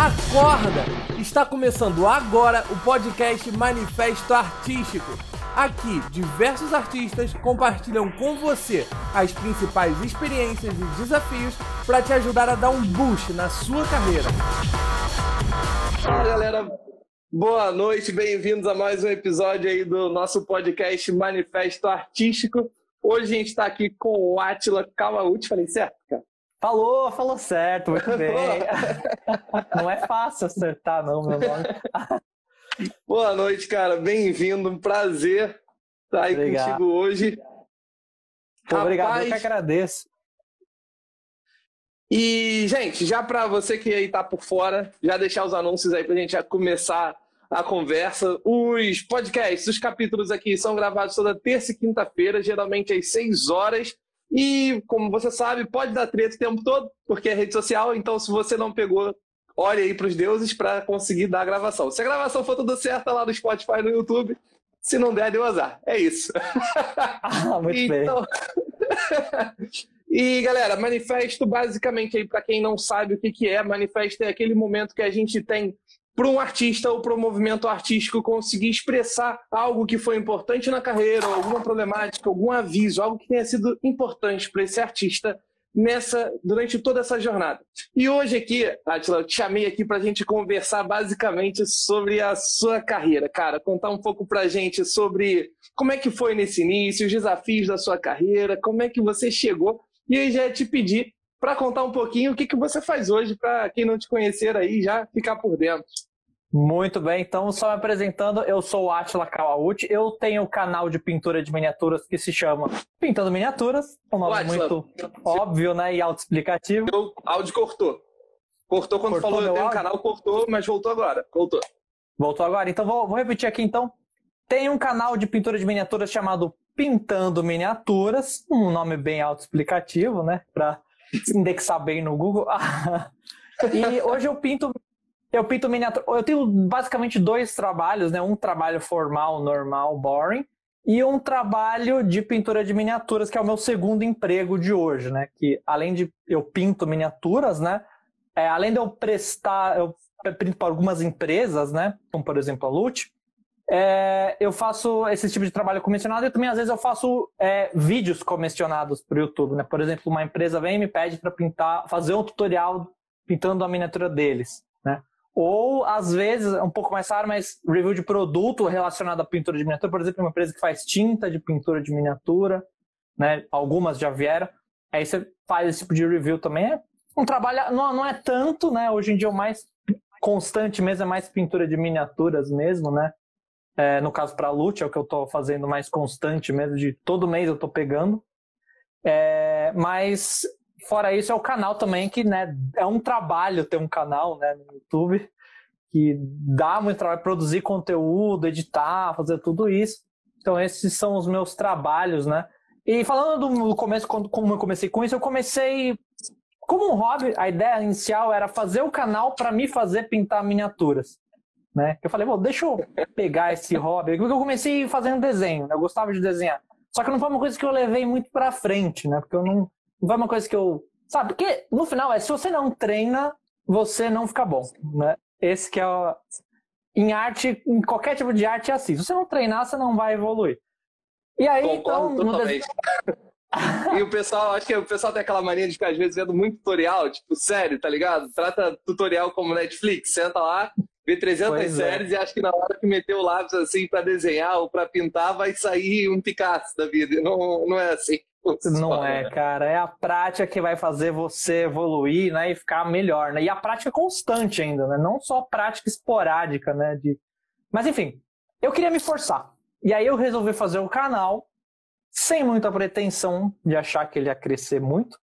Acorda! Está começando agora o podcast Manifesto Artístico. Aqui, diversos artistas compartilham com você as principais experiências e desafios para te ajudar a dar um boost na sua carreira. Fala galera, boa noite, bem-vindos a mais um episódio aí do nosso podcast Manifesto Artístico. Hoje a gente está aqui com o Atila Kawauchi, falei certo? Falou, falou certo, muito bem. não é fácil acertar, não, meu nome. Boa noite, cara. Bem-vindo. Um prazer estar aí Obrigado. contigo hoje. Rapaz... Obrigado, eu que agradeço. E, gente, já para você que aí tá por fora, já deixar os anúncios aí para a gente já começar a conversa. Os podcasts, os capítulos aqui são gravados toda terça e quinta-feira, geralmente às 6 horas. E, como você sabe, pode dar treta o tempo todo, porque é rede social, então se você não pegou, olhe aí para os deuses para conseguir dar a gravação. Se a gravação for tudo certa lá no Spotify no YouTube, se não der, deu azar. É isso. Ah, muito então... bem. e, galera, manifesto, basicamente, aí para quem não sabe o que, que é, manifesto é aquele momento que a gente tem para um artista ou para um movimento artístico conseguir expressar algo que foi importante na carreira, alguma problemática, algum aviso, algo que tenha sido importante para esse artista nessa durante toda essa jornada. E hoje aqui, Atila, eu te chamei aqui para a gente conversar basicamente sobre a sua carreira, cara, contar um pouco para a gente sobre como é que foi nesse início, os desafios da sua carreira, como é que você chegou. E eu já te pedir para contar um pouquinho o que, que você faz hoje para quem não te conhecer aí já ficar por dentro. Muito bem, então só me apresentando, eu sou o Atila Kawauchi, eu tenho um canal de pintura de miniaturas que se chama Pintando Miniaturas, um nome Atila, muito óbvio né, e autoexplicativo. O áudio cortou. Cortou quando cortou falou eu tenho um canal, cortou, mas voltou agora, voltou. Voltou agora, então vou, vou repetir aqui então. Tem um canal de pintura de miniaturas chamado Pintando Miniaturas, um nome bem autoexplicativo, né, para indexar bem no Google. e hoje eu pinto eu pinto miniatura. Eu tenho basicamente dois trabalhos, né? Um trabalho formal, normal, boring, e um trabalho de pintura de miniaturas, que é o meu segundo emprego de hoje, né? Que além de eu pinto miniaturas, né? É, além de eu prestar, eu pinto para algumas empresas, né? Como por exemplo a Lute, é, eu faço esse tipo de trabalho comissionado e também às vezes eu faço é, vídeos comissionados para o YouTube, né? Por exemplo, uma empresa vem e me pede para pintar, fazer um tutorial pintando a miniatura deles, né? Ou, às vezes, é um pouco mais raro, mas review de produto relacionado à pintura de miniatura. Por exemplo, uma empresa que faz tinta de pintura de miniatura, né? Algumas já vieram. Aí você faz esse tipo de review também. É um trabalho, não, não é tanto, né? Hoje em dia o mais constante mesmo é mais pintura de miniaturas mesmo, né? É, no caso para Lute, é o que eu estou fazendo mais constante mesmo, de todo mês eu estou pegando. É, mas fora isso, é o canal também, que né, é um trabalho ter um canal né, no YouTube, que dá muito trabalho produzir conteúdo, editar, fazer tudo isso. Então, esses são os meus trabalhos, né? E falando do começo, como eu comecei com isso, eu comecei como um hobby. A ideia inicial era fazer o canal para me fazer pintar miniaturas. Né? Eu falei, bom, deixa eu pegar esse hobby. Porque eu comecei fazendo desenho, né? eu gostava de desenhar. Só que não foi uma coisa que eu levei muito para frente, né? Porque eu não, não foi uma coisa que eu. Sabe, porque no final é se você não treina, você não fica bom, né? Esse que é o. Em arte, em qualquer tipo de arte é assim. Se você não treinar, você não vai evoluir. E aí, Concordo então. Totalmente. e o pessoal, acho que o pessoal tem aquela mania de ficar às vezes vendo muito tutorial, tipo, sério, tá ligado? Trata tutorial como Netflix, senta lá, vê 300 pois é. séries é. e acha que na hora que meter o lápis assim para desenhar ou para pintar vai sair um Picasso da vida. Não, não é assim. Não é, cara. É a prática que vai fazer você evoluir, né, e ficar melhor, né? E a prática constante ainda, né? Não só prática esporádica, né? De... Mas enfim, eu queria me forçar. E aí eu resolvi fazer o canal sem muita pretensão de achar que ele ia crescer muito.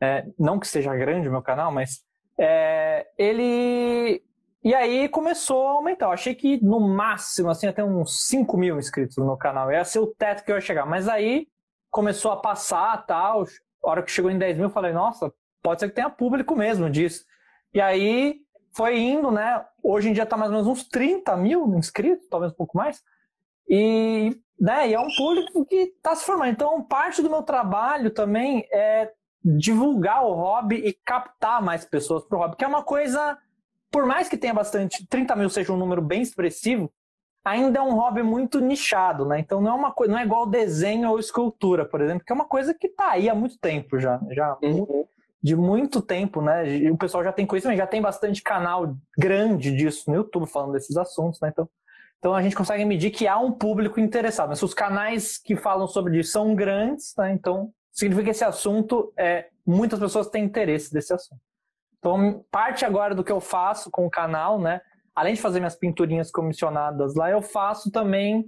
É, não que seja grande o meu canal, mas é, ele. E aí começou a aumentar. Eu achei que no máximo, assim, até uns 5 mil inscritos no canal. Ia ser o teto que eu ia chegar. Mas aí começou a passar tal. A hora que chegou em 10 mil, eu falei, nossa, pode ser que tenha público mesmo disso. E aí foi indo, né? Hoje em dia tá mais ou menos uns 30 mil inscritos, talvez um pouco mais. E, né, e é um público que está se formando. Então, parte do meu trabalho também é divulgar o hobby e captar mais pessoas para o hobby, que é uma coisa por mais que tenha bastante, 30 mil seja um número bem expressivo, ainda é um hobby muito nichado, né? Então não é uma coisa, não é igual desenho ou escultura, por exemplo, que é uma coisa que está aí há muito tempo já, já uhum. de muito tempo, né? E o pessoal já tem conhecimento, já tem bastante canal grande disso no YouTube falando desses assuntos, né? Então, então a gente consegue medir que há um público interessado. Mas se os canais que falam sobre isso são grandes, né? Então significa que esse assunto é muitas pessoas têm interesse desse assunto. Então parte agora do que eu faço com o canal, né? além de fazer minhas pinturinhas comissionadas lá, eu faço também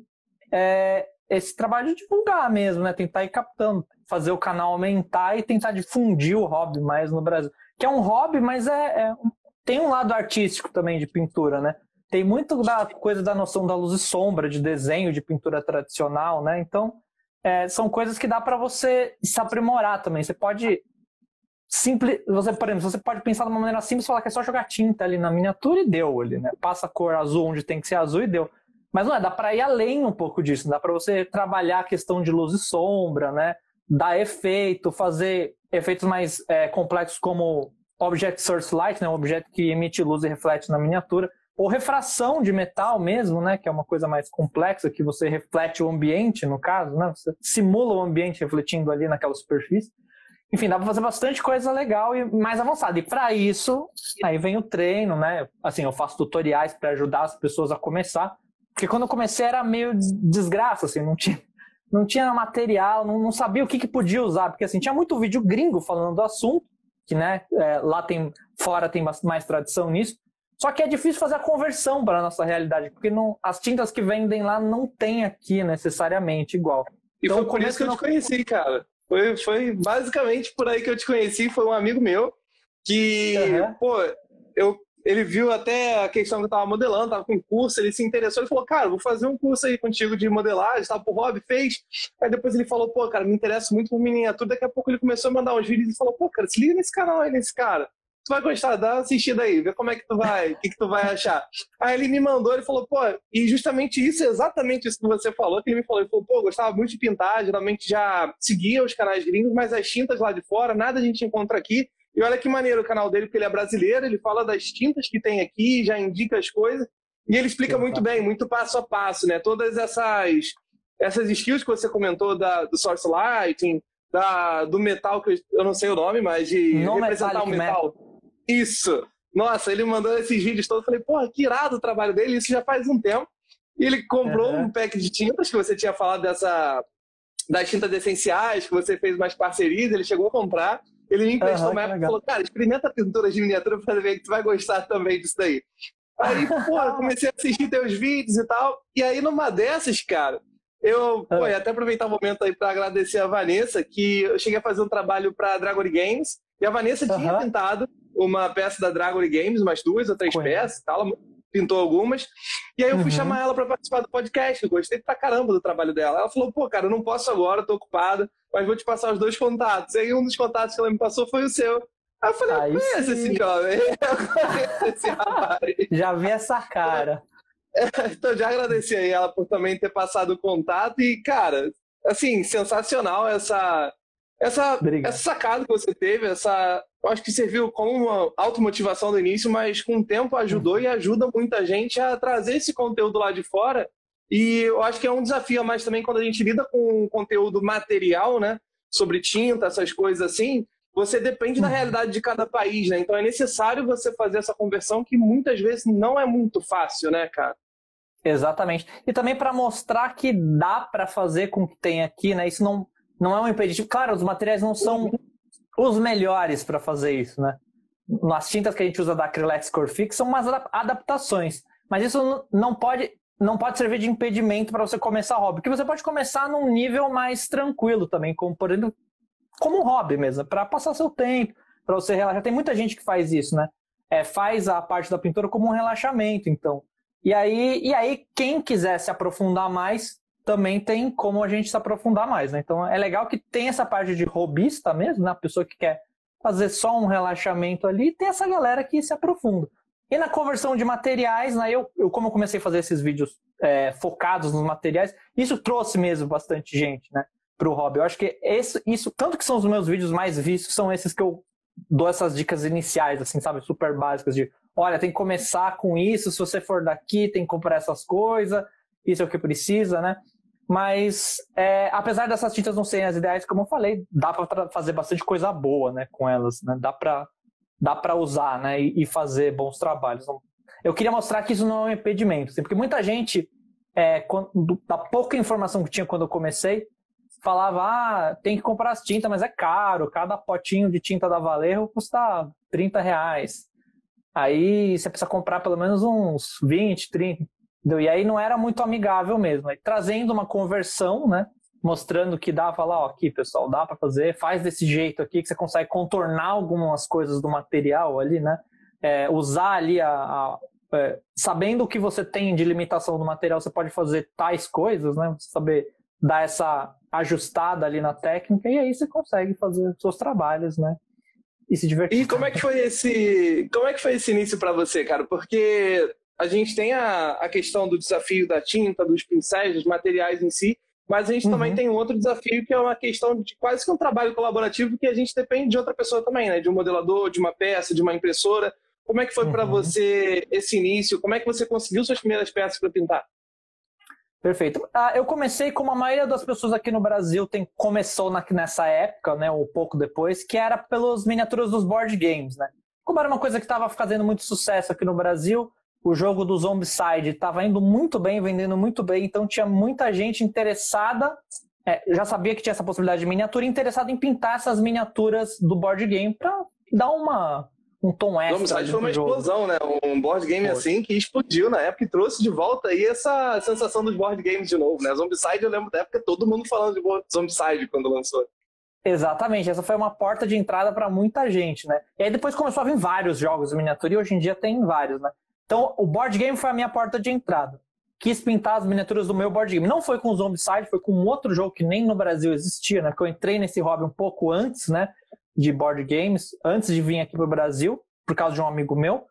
é, esse trabalho de divulgar mesmo, né? Tentar ir captando, fazer o canal aumentar e tentar difundir o hobby mais no Brasil. Que é um hobby, mas é, é tem um lado artístico também de pintura, né? Tem muito da coisa da noção da luz e sombra, de desenho, de pintura tradicional, né? Então, é, são coisas que dá para você se aprimorar também. Você pode simples. Você, por exemplo, você pode pensar de uma maneira simples, falar que é só jogar tinta ali na miniatura e deu ali, né? Passa a cor azul onde tem que ser azul e deu. Mas não é, dá para ir além um pouco disso, dá para você trabalhar a questão de luz e sombra, né? Dar efeito, fazer efeitos mais é, complexos como Object Source Light, né? Um objeto que emite luz e reflete na miniatura. Ou refração de metal mesmo, né? Que é uma coisa mais complexa, que você reflete o ambiente, no caso, né? Você simula o ambiente refletindo ali naquela superfície. Enfim, dá para fazer bastante coisa legal e mais avançada. E para isso, aí vem o treino, né? Assim, eu faço tutoriais para ajudar as pessoas a começar. Porque quando eu comecei era meio desgraça, assim, não tinha, não tinha material, não, não sabia o que, que podia usar. Porque assim, tinha muito vídeo gringo falando do assunto, que né, é, lá tem, fora tem mais tradição nisso. Só que é difícil fazer a conversão para a nossa realidade, porque não, as tintas que vendem lá não tem aqui necessariamente igual. E então, foi por isso que eu te conheci, cara. Foi, foi basicamente por aí que eu te conheci. Foi um amigo meu que, uhum. pô, eu, ele viu até a questão que eu tava modelando, tava com curso, ele se interessou e falou, cara, vou fazer um curso aí contigo de modelagem, tava pro hobby, fez. Aí depois ele falou, pô, cara, me interessa muito por miniatura. Daqui a pouco ele começou a mandar uns vídeos e falou, pô, cara, se liga nesse canal aí, nesse cara tu vai gostar, dá uma assistida aí, vê como é que tu vai, o que, que tu vai achar. Aí ele me mandou, ele falou, pô, e justamente isso, exatamente isso que você falou, que ele me falou, ele falou, pô, gostava muito de pintar, geralmente já seguia os canais gringos, mas as tintas lá de fora, nada a gente encontra aqui. E olha que maneiro o canal dele, porque ele é brasileiro, ele fala das tintas que tem aqui, já indica as coisas, e ele explica muito bem, muito passo a passo, né? Todas essas essas skills que você comentou da, do source lighting, da, do metal, que eu, eu não sei o nome, mas de no representar o metal. metal isso. Nossa, ele mandou esses vídeos todos. Eu falei, porra, que irado o trabalho dele. Isso já faz um tempo. E ele comprou uhum. um pack de tintas, que você tinha falado dessa das tintas essenciais, que você fez mais parcerias. Ele chegou a comprar. Ele me emprestou uhum, uma época e falou, cara, experimenta pinturas de miniatura pra ver que tu vai gostar também disso daí. Aí, pô, comecei a assistir teus vídeos e tal. E aí, numa dessas, cara, eu pô, ia até aproveitar o momento aí para agradecer a Vanessa, que eu cheguei a fazer um trabalho para Dragon Games. E a Vanessa uhum. tinha pintado uma peça da Dragon Games, umas duas ou três peças e tal. Ela pintou algumas. E aí eu fui uhum. chamar ela para participar do podcast. Eu gostei pra caramba do trabalho dela. Ela falou: pô, cara, eu não posso agora, tô ocupada, mas vou te passar os dois contatos. E aí um dos contatos que ela me passou foi o seu. Aí eu falei, aí eu conheço esse jovem, eu conheço esse rapaz. Já vi essa cara. então já agradeci aí ela por também ter passado o contato e, cara, assim, sensacional essa essa, essa sacada que você teve, essa eu acho que serviu como uma automotivação do início, mas com o tempo ajudou uhum. e ajuda muita gente a trazer esse conteúdo lá de fora. E eu acho que é um desafio a mais também quando a gente lida com conteúdo material, né? Sobre tinta, essas coisas assim. Você depende da uhum. realidade de cada país, né? Então é necessário você fazer essa conversão que muitas vezes não é muito fácil, né, cara? Exatamente. E também para mostrar que dá para fazer com o que tem aqui, né? Isso não, não é um impeditivo. Claro, os materiais não são os melhores para fazer isso, né? As tintas que a gente usa da Acrylex Corfix são umas adaptações, mas isso não pode não pode servir de impedimento para você começar hobby, porque você pode começar num nível mais tranquilo também, como por exemplo, como um hobby mesmo, para passar seu tempo, para você relaxar. Tem muita gente que faz isso, né? É, faz a parte da pintura como um relaxamento, então. E aí, e aí quem quiser se aprofundar mais também tem como a gente se aprofundar mais, né? Então é legal que tem essa parte de robista mesmo, né? A pessoa que quer fazer só um relaxamento ali, e tem essa galera que se aprofunda. E na conversão de materiais, né, eu, eu como eu comecei a fazer esses vídeos é, focados nos materiais, isso trouxe mesmo bastante gente, né, pro hobby. Eu acho que esse, isso, tanto que são os meus vídeos mais vistos, são esses que eu dou essas dicas iniciais, assim, sabe, super básicas de olha, tem que começar com isso, se você for daqui, tem que comprar essas coisas, isso é o que precisa, né? Mas, é, apesar dessas tintas não serem as ideais, como eu falei, dá para fazer bastante coisa boa né, com elas, né? Dá para dá para usar né, e, e, fazer bons trabalhos. Eu queria mostrar que isso não é um impedimento, assim, porque muita gente, é, quando, da pouca informação que tinha quando eu comecei, falava, ah, tem que comprar as tintas, mas é caro, cada potinho de tinta da Valero custa 30 reais. Aí você precisa comprar pelo menos uns 20, 30. E aí não era muito amigável mesmo. Aí, trazendo uma conversão, né? Mostrando que dá, falar, ó, aqui pessoal, dá para fazer, faz desse jeito aqui que você consegue contornar algumas coisas do material ali, né? É, usar ali a, a é, sabendo o que você tem de limitação do material, você pode fazer tais coisas, né? Você saber dar essa ajustada ali na técnica e aí você consegue fazer seus trabalhos, né? E se divertir. E como é que foi esse, como é que foi esse início para você, cara? Porque a gente tem a, a questão do desafio da tinta, dos pincéis, dos materiais em si, mas a gente uhum. também tem um outro desafio que é uma questão de quase que um trabalho colaborativo que a gente depende de outra pessoa também, né? De um modelador, de uma peça, de uma impressora. Como é que foi uhum. para você esse início? Como é que você conseguiu suas primeiras peças para pintar? Perfeito. Ah, eu comecei como a maioria das pessoas aqui no Brasil tem, começou na, nessa época, né, ou pouco depois, que era pelas miniaturas dos board games, né? Como era uma coisa que estava fazendo muito sucesso aqui no Brasil, o jogo do Zombicide estava indo muito bem, vendendo muito bem, então tinha muita gente interessada, é, já sabia que tinha essa possibilidade de miniatura, interessada em pintar essas miniaturas do board game para dar uma um tom extra. Zombicide foi uma jogo. explosão, né? Um board game foi. assim que explodiu na época e trouxe de volta aí essa sensação dos board games de novo, né? Zombicide eu lembro da época todo mundo falando de Zombicide quando lançou. Exatamente, essa foi uma porta de entrada para muita gente, né? E aí depois começou a vir vários jogos de miniatura e hoje em dia tem vários, né? Então o board game foi a minha porta de entrada. Quis pintar as miniaturas do meu board game. Não foi com o Zombicide, foi com um outro jogo que nem no Brasil existia, né? Que eu entrei nesse hobby um pouco antes, né? de board games antes de vir aqui para o Brasil, por causa de um amigo meu.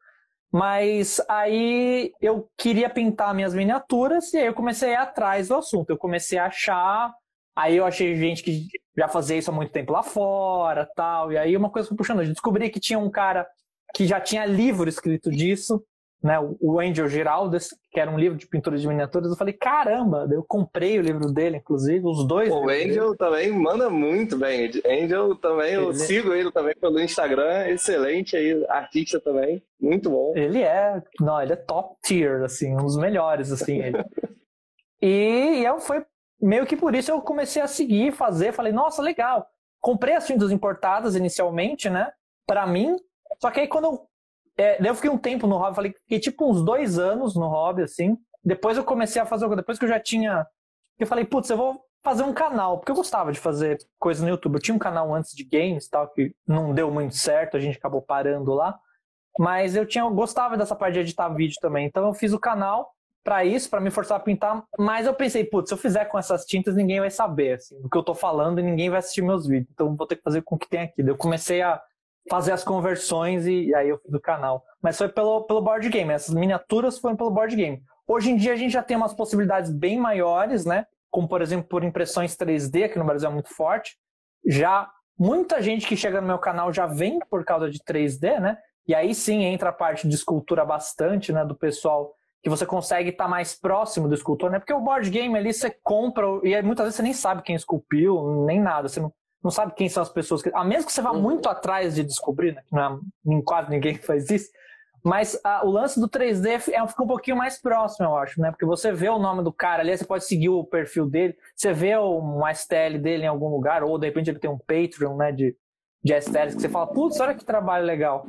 Mas aí eu queria pintar minhas miniaturas e aí eu comecei a ir atrás do assunto. Eu comecei a achar. Aí eu achei gente que já fazia isso há muito tempo lá fora tal. E aí uma coisa foi puxando. Eu descobri que tinha um cara que já tinha livro escrito disso né, o Angel Giraldes, que era um livro de pintura de miniaturas, eu falei, caramba, eu comprei o livro dele, inclusive, os dois. O Angel dele. também manda muito bem. Angel também, eu ele... sigo ele também pelo Instagram, excelente aí, artista também, muito bom. Ele é, não, ele é top tier, assim, um dos melhores, assim, e, e foi meio que por isso eu comecei a seguir, fazer, falei, nossa, legal. Comprei as tintas importadas inicialmente, né, para mim, só que aí quando eu é, daí eu fiquei um tempo no hobby, falei, fiquei tipo uns dois anos no hobby, assim. Depois eu comecei a fazer, depois que eu já tinha. Eu falei, putz, eu vou fazer um canal, porque eu gostava de fazer coisa no YouTube. Eu tinha um canal antes de games tal, que não deu muito certo, a gente acabou parando lá. Mas eu tinha, eu gostava dessa parte de editar vídeo também. Então eu fiz o canal para isso, para me forçar a pintar. Mas eu pensei, putz, se eu fizer com essas tintas, ninguém vai saber assim, do que eu tô falando e ninguém vai assistir meus vídeos. Então vou ter que fazer com o que tem aqui. Daí eu comecei a fazer as conversões e, e, aí eu fiz o canal. Mas foi pelo, pelo board game, essas miniaturas foram pelo board game. Hoje em dia a gente já tem umas possibilidades bem maiores, né? Como, por exemplo, por impressões 3D, que no Brasil é muito forte. Já muita gente que chega no meu canal já vem por causa de 3D, né? E aí sim entra a parte de escultura bastante, né? Do pessoal que você consegue estar tá mais próximo do escultor, né? Porque o board game ali você compra e muitas vezes você nem sabe quem esculpiu, nem nada. Você não, não sabe quem são as pessoas que. A menos que você vá uhum. muito atrás de descobrir, né? Não é quase ninguém que faz isso. Mas a, o lance do 3D é, fica um pouquinho mais próximo, eu acho, né? Porque você vê o nome do cara ali, você pode seguir o perfil dele, você vê um STL dele em algum lugar, ou de repente ele tem um Patreon, né? De, de STLs, que você fala, putz, olha que trabalho legal.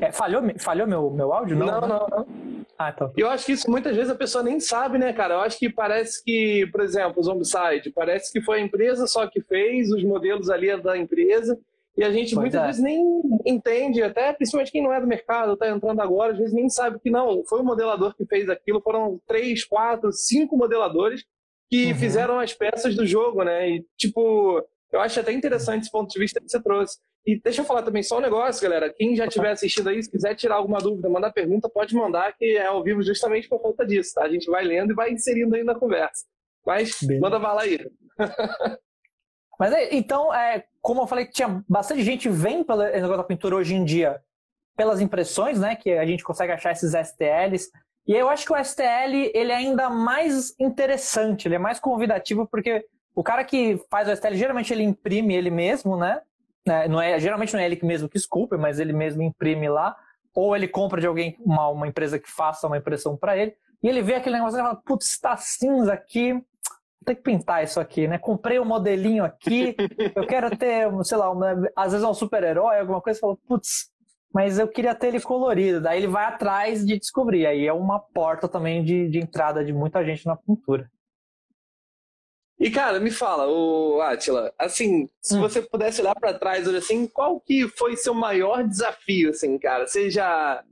É, falhou falhou meu, meu áudio? Não, não, não. não. Ah, então. Eu acho que isso muitas vezes a pessoa nem sabe, né, cara? Eu acho que parece que, por exemplo, o Zombicide, parece que foi a empresa só que fez, os modelos ali é da empresa, e a gente pois muitas é. vezes nem entende, até principalmente quem não é do mercado, está entrando agora, às vezes nem sabe que não, foi o modelador que fez aquilo, foram três, quatro, cinco modeladores que uhum. fizeram as peças do jogo, né? E, tipo, eu acho até interessante esse ponto de vista que você trouxe. E deixa eu falar também só um negócio, galera. Quem já estiver assistindo aí, se quiser tirar alguma dúvida, mandar pergunta, pode mandar, que é ao vivo justamente por conta disso, tá? A gente vai lendo e vai inserindo aí na conversa. Mas Bem... manda bala aí. Mas é, então, é, como eu falei, tinha bastante gente vem pelo negócio da pintura hoje em dia pelas impressões, né? Que a gente consegue achar esses STLs. E eu acho que o STL ele é ainda mais interessante, ele é mais convidativo, porque o cara que faz o STL, geralmente ele imprime ele mesmo, né? É, não é, geralmente não é ele mesmo que esculpe, mas ele mesmo imprime lá. Ou ele compra de alguém, uma, uma empresa que faça uma impressão para ele. E ele vê aquele negócio e fala, putz, está cinza aqui, tem que pintar isso aqui, né? Comprei um modelinho aqui, eu quero ter, sei lá, uma, às vezes é um super-herói, alguma coisa, fala, putz, mas eu queria ter ele colorido. Daí ele vai atrás de descobrir. Aí é uma porta também de, de entrada de muita gente na pintura. E cara, me fala, o Atila, assim, se hum. você pudesse olhar para trás, assim, qual que foi seu maior desafio, assim, cara? Seja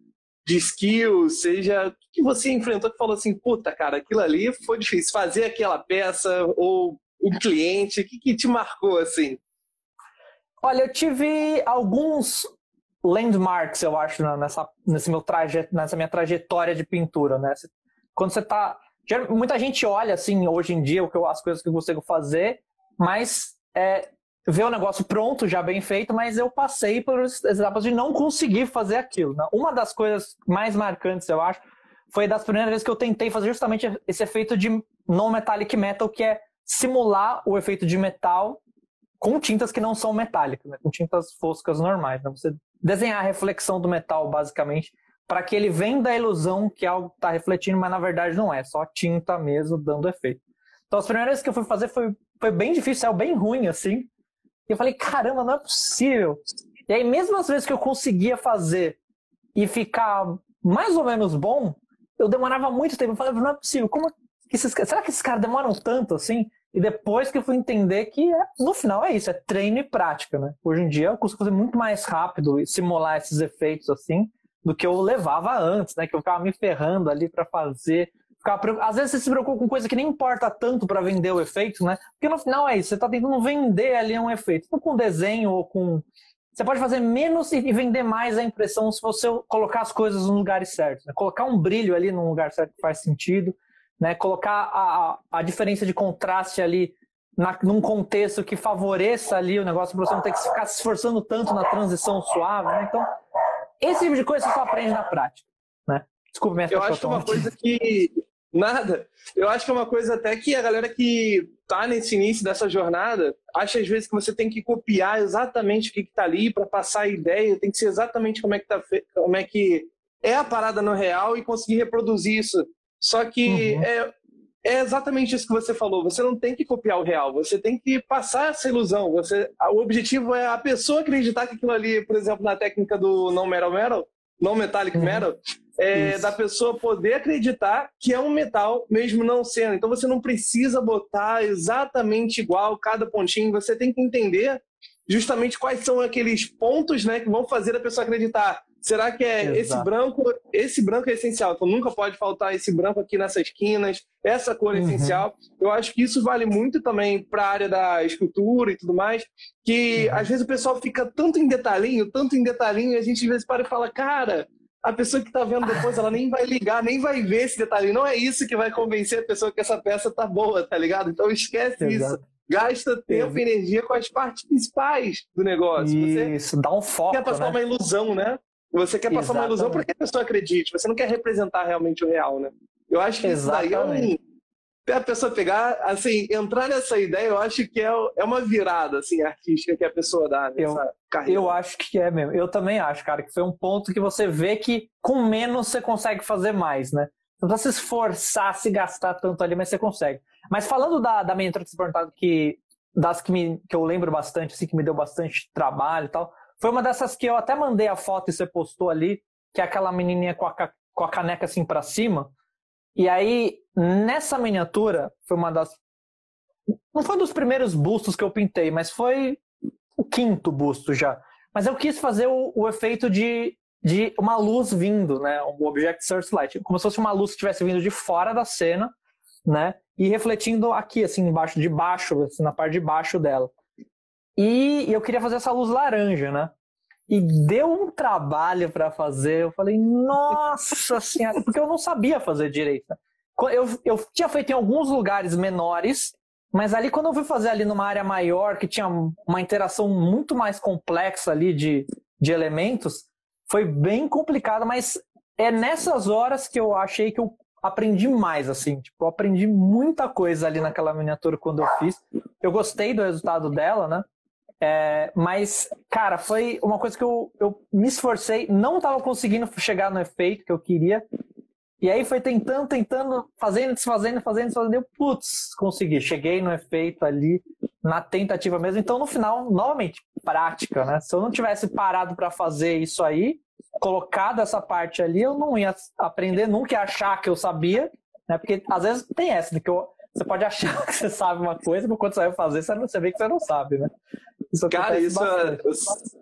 de skills, seja o que você enfrentou que falou assim, puta, cara, aquilo ali foi difícil, fazer aquela peça ou um cliente, o que, que te marcou assim? Olha, eu tive alguns landmarks, eu acho, nessa, nesse meu traje, nessa minha trajetória de pintura, né? Quando você tá. Muita gente olha, assim, hoje em dia, as coisas que eu consigo fazer, mas é, ver o negócio pronto, já bem feito, mas eu passei por etapas de não conseguir fazer aquilo. Né? Uma das coisas mais marcantes, eu acho, foi das primeiras vezes que eu tentei fazer justamente esse efeito de non-metallic metal, que é simular o efeito de metal com tintas que não são metálicas, né? com tintas foscas normais. Né? Você desenhar a reflexão do metal, basicamente, para que ele venda a ilusão que algo está refletindo, mas na verdade não é, só tinta mesmo dando efeito. Então as primeiras que eu fui fazer foi, foi bem difícil, é bem ruim, assim, e eu falei, caramba, não é possível. E aí, mesmo as vezes que eu conseguia fazer e ficar mais ou menos bom, eu demorava muito tempo. Eu falei, não é possível. Como que esses, será que esses caras demoram tanto assim? E depois que eu fui entender que é, no final é isso, é treino e prática, né? Hoje em dia eu consigo fazer muito mais rápido e simular esses efeitos assim do que eu levava antes, né? Que eu ficava me ferrando ali para fazer às vezes você se preocupa com coisa que nem importa tanto para vender o efeito, né? Porque no final é isso, você está tentando vender ali um efeito. Não com desenho ou com. Você pode fazer menos e vender mais a impressão se você colocar as coisas nos lugares certos. Né? Colocar um brilho ali num lugar certo que faz sentido, né? Colocar a, a diferença de contraste ali na, num contexto que favoreça ali o negócio para você não ter que ficar se esforçando tanto na transição suave, né? Então, esse tipo de coisa você só aprende na prática, né? Desculpa, minha Eu acho que uma coisa que Nada. Eu acho que é uma coisa até que a galera que tá nesse início dessa jornada acha às vezes que você tem que copiar exatamente o que, está ali para passar a ideia, tem que ser exatamente como é que tá como é que é a parada no real e conseguir reproduzir isso. Só que uhum. é, é exatamente isso que você falou. Você não tem que copiar o real, você tem que passar essa ilusão. Você, o objetivo é a pessoa acreditar que aquilo ali, por exemplo, na técnica do não metal metal, não metallic uhum. metal, é, da pessoa poder acreditar que é um metal, mesmo não sendo. Então você não precisa botar exatamente igual cada pontinho, você tem que entender justamente quais são aqueles pontos né, que vão fazer a pessoa acreditar. Será que é Exato. esse branco? Esse branco é essencial. Então nunca pode faltar esse branco aqui nessas esquinas, essa cor é uhum. essencial. Eu acho que isso vale muito também para a área da escultura e tudo mais, que uhum. às vezes o pessoal fica tanto em detalhinho, tanto em detalhinho, e a gente às vezes para e fala, cara, a pessoa que está vendo depois, ela nem vai ligar, nem vai ver esse detalhe. Não é isso que vai convencer a pessoa que essa peça tá boa, tá ligado? Então esquece Exato. isso. Gasta tempo e energia com as partes principais do negócio. Isso, Você dá um foco. Quer passar né? uma ilusão, né? Você quer passar Exatamente. uma ilusão para que a pessoa acredite. Você não quer representar realmente o real, né? Eu acho que Exatamente. isso daí é um a pessoa pegar, assim, entrar nessa ideia, eu acho que é, é uma virada, assim, artística que a pessoa dá nessa eu, carreira. Eu acho que é mesmo. Eu também acho, cara, que foi um ponto que você vê que com menos você consegue fazer mais, né? Não precisa se esforçar, se gastar tanto ali, mas você consegue. Mas falando da, da minha intro que perguntado que das que, me, que eu lembro bastante, assim, que me deu bastante trabalho e tal, foi uma dessas que eu até mandei a foto e você postou ali, que é aquela menininha com a, com a caneca assim para cima. E aí, nessa miniatura, foi uma das. Não foi um dos primeiros bustos que eu pintei, mas foi o quinto busto já. Mas eu quis fazer o, o efeito de, de uma luz vindo, né? O Object Searchlight. Como se fosse uma luz que estivesse vindo de fora da cena, né? E refletindo aqui, assim, embaixo, de baixo, assim, na parte de baixo dela. E eu queria fazer essa luz laranja, né? E deu um trabalho para fazer. Eu falei, nossa senhora, porque eu não sabia fazer direito. Né? Eu, eu tinha feito em alguns lugares menores, mas ali quando eu fui fazer ali numa área maior, que tinha uma interação muito mais complexa ali de, de elementos, foi bem complicado, mas é nessas horas que eu achei que eu aprendi mais, assim. Tipo, eu aprendi muita coisa ali naquela miniatura quando eu fiz. Eu gostei do resultado dela, né? É, mas, cara, foi uma coisa que eu, eu me esforcei, não estava conseguindo chegar no efeito que eu queria. E aí foi tentando, tentando, fazendo, desfazendo, fazendo, desfazendo. Eu, putz, consegui. Cheguei no efeito ali, na tentativa mesmo. Então, no final, novamente, prática, né? Se eu não tivesse parado para fazer isso aí, colocado essa parte ali, eu não ia aprender nunca, ia achar que eu sabia, né? Porque às vezes tem essa, de que eu, você pode achar que você sabe uma coisa, mas quando você vai fazer, você, vê que você não sabe, né? Isso Cara, isso é, eu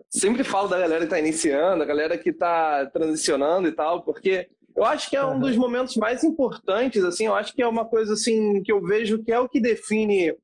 sempre falo da galera que tá iniciando, a galera que tá transicionando e tal, porque eu acho que é um dos momentos mais importantes, assim, eu acho que é uma coisa assim que eu vejo que é o que define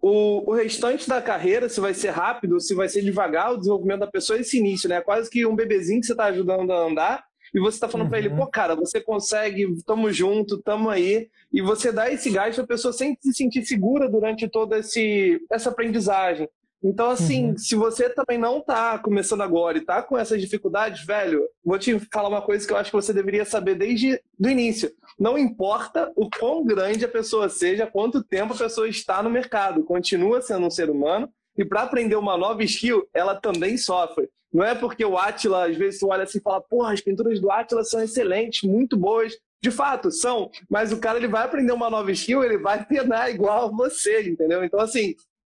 o, o restante da carreira, se vai ser rápido, se vai ser devagar o desenvolvimento da pessoa, esse início, né? Quase que um bebezinho que você está ajudando a andar e você está falando uhum. para ele, pô, cara, você consegue, tamo junto, tamo aí, e você dá esse gás para a pessoa sempre se sentir segura durante toda esse, essa aprendizagem. Então, assim, uhum. se você também não tá começando agora e tá com essas dificuldades, velho, vou te falar uma coisa que eu acho que você deveria saber desde o início. Não importa o quão grande a pessoa seja, quanto tempo a pessoa está no mercado, continua sendo um ser humano e para aprender uma nova skill, ela também sofre. Não é porque o Atila, às vezes, tu olha assim e fala, porra, as pinturas do Atila são excelentes, muito boas. De fato, são, mas o cara ele vai aprender uma nova skill, ele vai penar igual você, entendeu? Então, assim,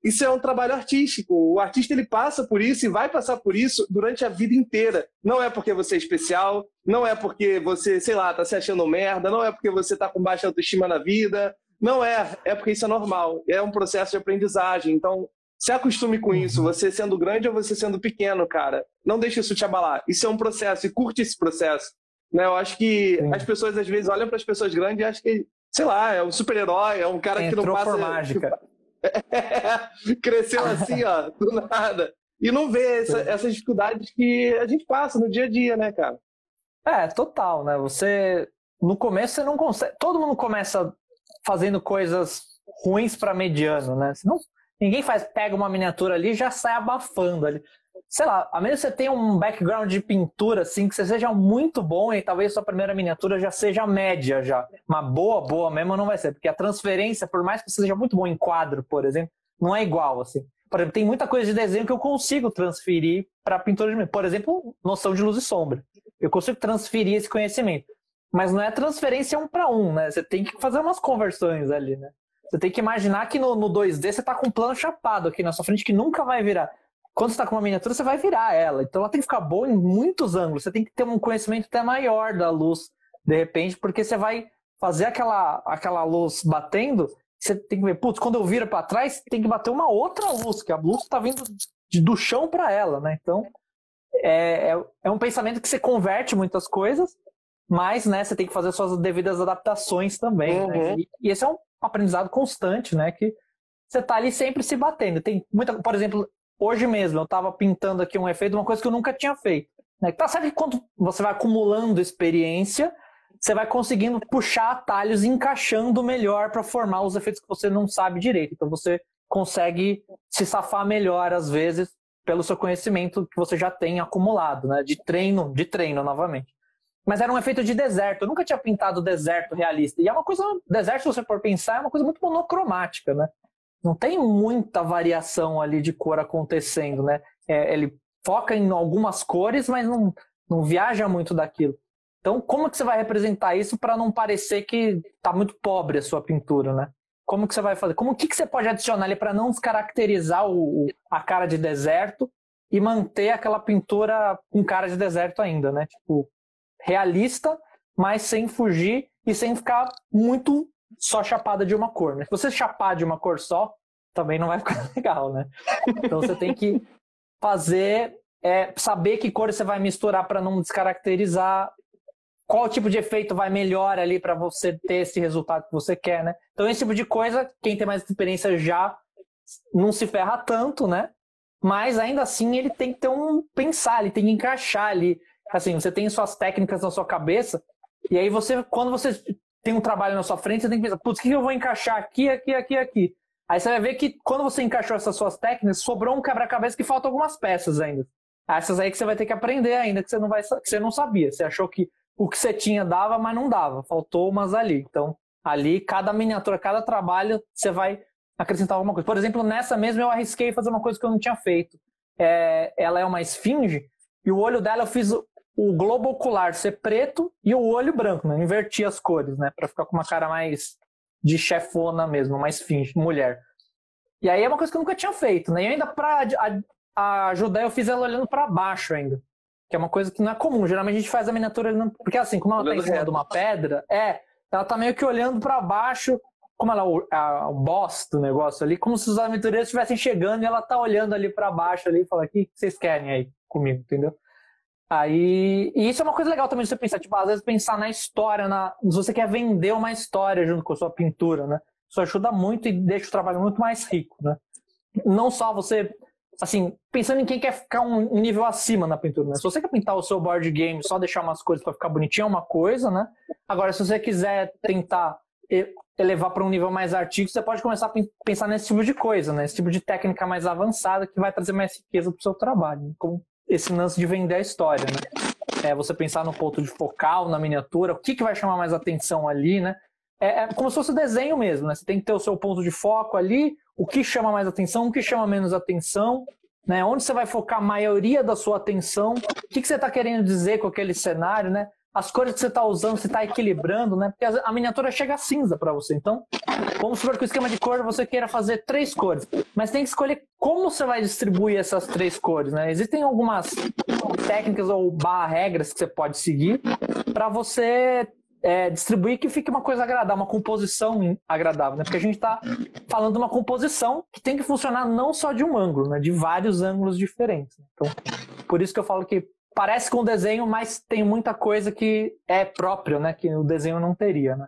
isso é um trabalho artístico. O artista ele passa por isso e vai passar por isso durante a vida inteira. Não é porque você é especial, não é porque você, sei lá, tá se achando merda, não é porque você tá com baixa autoestima na vida. Não é, é porque isso é normal. É um processo de aprendizagem. Então, se acostume com isso, você sendo grande ou você sendo pequeno, cara. Não deixe isso te abalar. Isso é um processo e curte esse processo. Né? Eu acho que Sim. as pessoas às vezes olham para as pessoas grandes e acham que, sei lá, é um super-herói, é um cara Entrou que não passa. Mágica. Cresceu assim, ó, do nada. E não vê essa, essas dificuldades que a gente passa no dia a dia, né, cara? É, total, né? Você. No começo você não consegue. Todo mundo começa fazendo coisas ruins para mediano, né? Senão, ninguém faz, pega uma miniatura ali e já sai abafando ali sei lá, a menos que você tenha um background de pintura, assim, que você seja muito bom e talvez sua primeira miniatura já seja média já. Uma boa, boa mesmo não vai ser, porque a transferência, por mais que você seja muito bom em quadro, por exemplo, não é igual, assim. Por exemplo, tem muita coisa de desenho que eu consigo transferir para pintura de Por exemplo, noção de luz e sombra. Eu consigo transferir esse conhecimento. Mas não é transferência um para um, né? Você tem que fazer umas conversões ali, né? Você tem que imaginar que no, no 2D você está com um plano chapado aqui na sua frente que nunca vai virar quando você está com uma miniatura, você vai virar ela. Então ela tem que ficar boa em muitos ângulos. Você tem que ter um conhecimento até maior da luz, de repente, porque você vai fazer aquela, aquela luz batendo. Você tem que ver, putz, quando eu viro para trás, tem que bater uma outra luz, que a luz está vindo de, do chão para ela, né? Então é, é, é, um pensamento que você converte muitas coisas, mas né, você tem que fazer suas devidas adaptações também. Né? Uhum. Né? E, e, esse é um aprendizado constante, né? Que você está ali sempre se batendo. Tem muita, por exemplo, Hoje mesmo eu estava pintando aqui um efeito, uma coisa que eu nunca tinha feito. Né? Tá certo que quando você vai acumulando experiência, você vai conseguindo puxar atalhos e encaixando melhor para formar os efeitos que você não sabe direito. Então você consegue se safar melhor às vezes pelo seu conhecimento que você já tem acumulado, né? De treino, de treino novamente. Mas era um efeito de deserto. Eu nunca tinha pintado deserto realista. E é uma coisa, deserto, se você for pensar, é uma coisa muito monocromática, né? Não tem muita variação ali de cor acontecendo, né? É, ele foca em algumas cores, mas não, não viaja muito daquilo. Então, como que você vai representar isso para não parecer que está muito pobre a sua pintura, né? Como que você vai fazer? Como que, que você pode adicionar ali para não descaracterizar o, a cara de deserto e manter aquela pintura com cara de deserto ainda, né? Tipo, realista, mas sem fugir e sem ficar muito só chapada de uma cor, né? Se você chapar de uma cor só, também não vai ficar legal, né? Então você tem que fazer, é, saber que cor você vai misturar para não descaracterizar, qual tipo de efeito vai melhor ali para você ter esse resultado que você quer, né? Então esse tipo de coisa, quem tem mais experiência já não se ferra tanto, né? Mas ainda assim ele tem que ter um pensar, ele tem que encaixar ali. Assim, você tem suas técnicas na sua cabeça, e aí você, quando você tem um trabalho na sua frente, você tem que pensar, putz, o que eu vou encaixar aqui, aqui, aqui, aqui? Aí você vai ver que quando você encaixou essas suas técnicas, sobrou um quebra-cabeça que falta algumas peças ainda. Essas aí que você vai ter que aprender ainda, que você não, vai, que você não sabia. Você achou que o que você tinha dava, mas não dava. Faltou umas ali. Então, ali, cada miniatura, cada trabalho, você vai acrescentar alguma coisa. Por exemplo, nessa mesma eu arrisquei fazer uma coisa que eu não tinha feito. É, ela é uma esfinge, e o olho dela eu fiz o globo ocular ser preto e o olho branco, né? Inverti as cores, né? Pra ficar com uma cara mais de chefona mesmo, mais esfinge, mulher. E aí é uma coisa que eu nunca tinha feito, né? E ainda pra a ajudar, eu fiz ela olhando para baixo ainda. Que é uma coisa que não é comum. Geralmente a gente faz a miniatura olhando. Porque assim, como ela tá em cima de uma pedra, é. Ela tá meio que olhando para baixo, como ela é o boss do negócio ali, como se os aventureiros estivessem chegando e ela tá olhando ali para baixo ali e fala: o que vocês querem aí comigo, entendeu? Aí, e isso é uma coisa legal também de você pensar, tipo, às vezes pensar na história, na, se você quer vender uma história junto com a sua pintura, né? Isso ajuda muito e deixa o trabalho muito mais rico, né? Não só você assim, pensando em quem quer ficar um nível acima na pintura, né? Se você quer pintar o seu board game, só deixar umas coisas para ficar bonitinho é uma coisa, né? Agora, se você quiser tentar elevar para um nível mais artístico, você pode começar a pensar nesse tipo de coisa, né? Esse tipo de técnica mais avançada que vai trazer mais riqueza para o seu trabalho, né? como esse lance de vender a história, né? É você pensar no ponto de focal, na miniatura, o que, que vai chamar mais atenção ali, né? É, é como se fosse desenho mesmo, né? Você tem que ter o seu ponto de foco ali, o que chama mais atenção, o que chama menos atenção, né? Onde você vai focar a maioria da sua atenção, o que, que você está querendo dizer com aquele cenário, né? As cores que você está usando, você está equilibrando, né? Porque a miniatura chega cinza para você. Então, vamos supor que o esquema de cor você queira fazer três cores, mas tem que escolher como você vai distribuir essas três cores, né? Existem algumas técnicas ou barra regras que você pode seguir para você é, distribuir que fique uma coisa agradável, uma composição agradável, né? Porque a gente está falando de uma composição que tem que funcionar não só de um ângulo, né? De vários ângulos diferentes. Então, por isso que eu falo que parece com o desenho, mas tem muita coisa que é próprio, né? Que o desenho não teria, né?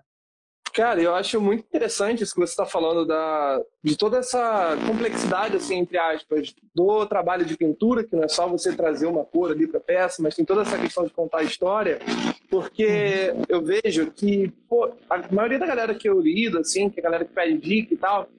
Cara, eu acho muito interessante isso que você está falando da, de toda essa complexidade, assim, entre aspas, do trabalho de pintura, que não é só você trazer uma cor ali para a peça, mas tem toda essa questão de contar a história, porque uhum. eu vejo que pô, a maioria da galera que eu lido, assim, que é a galera que pede dica e tal,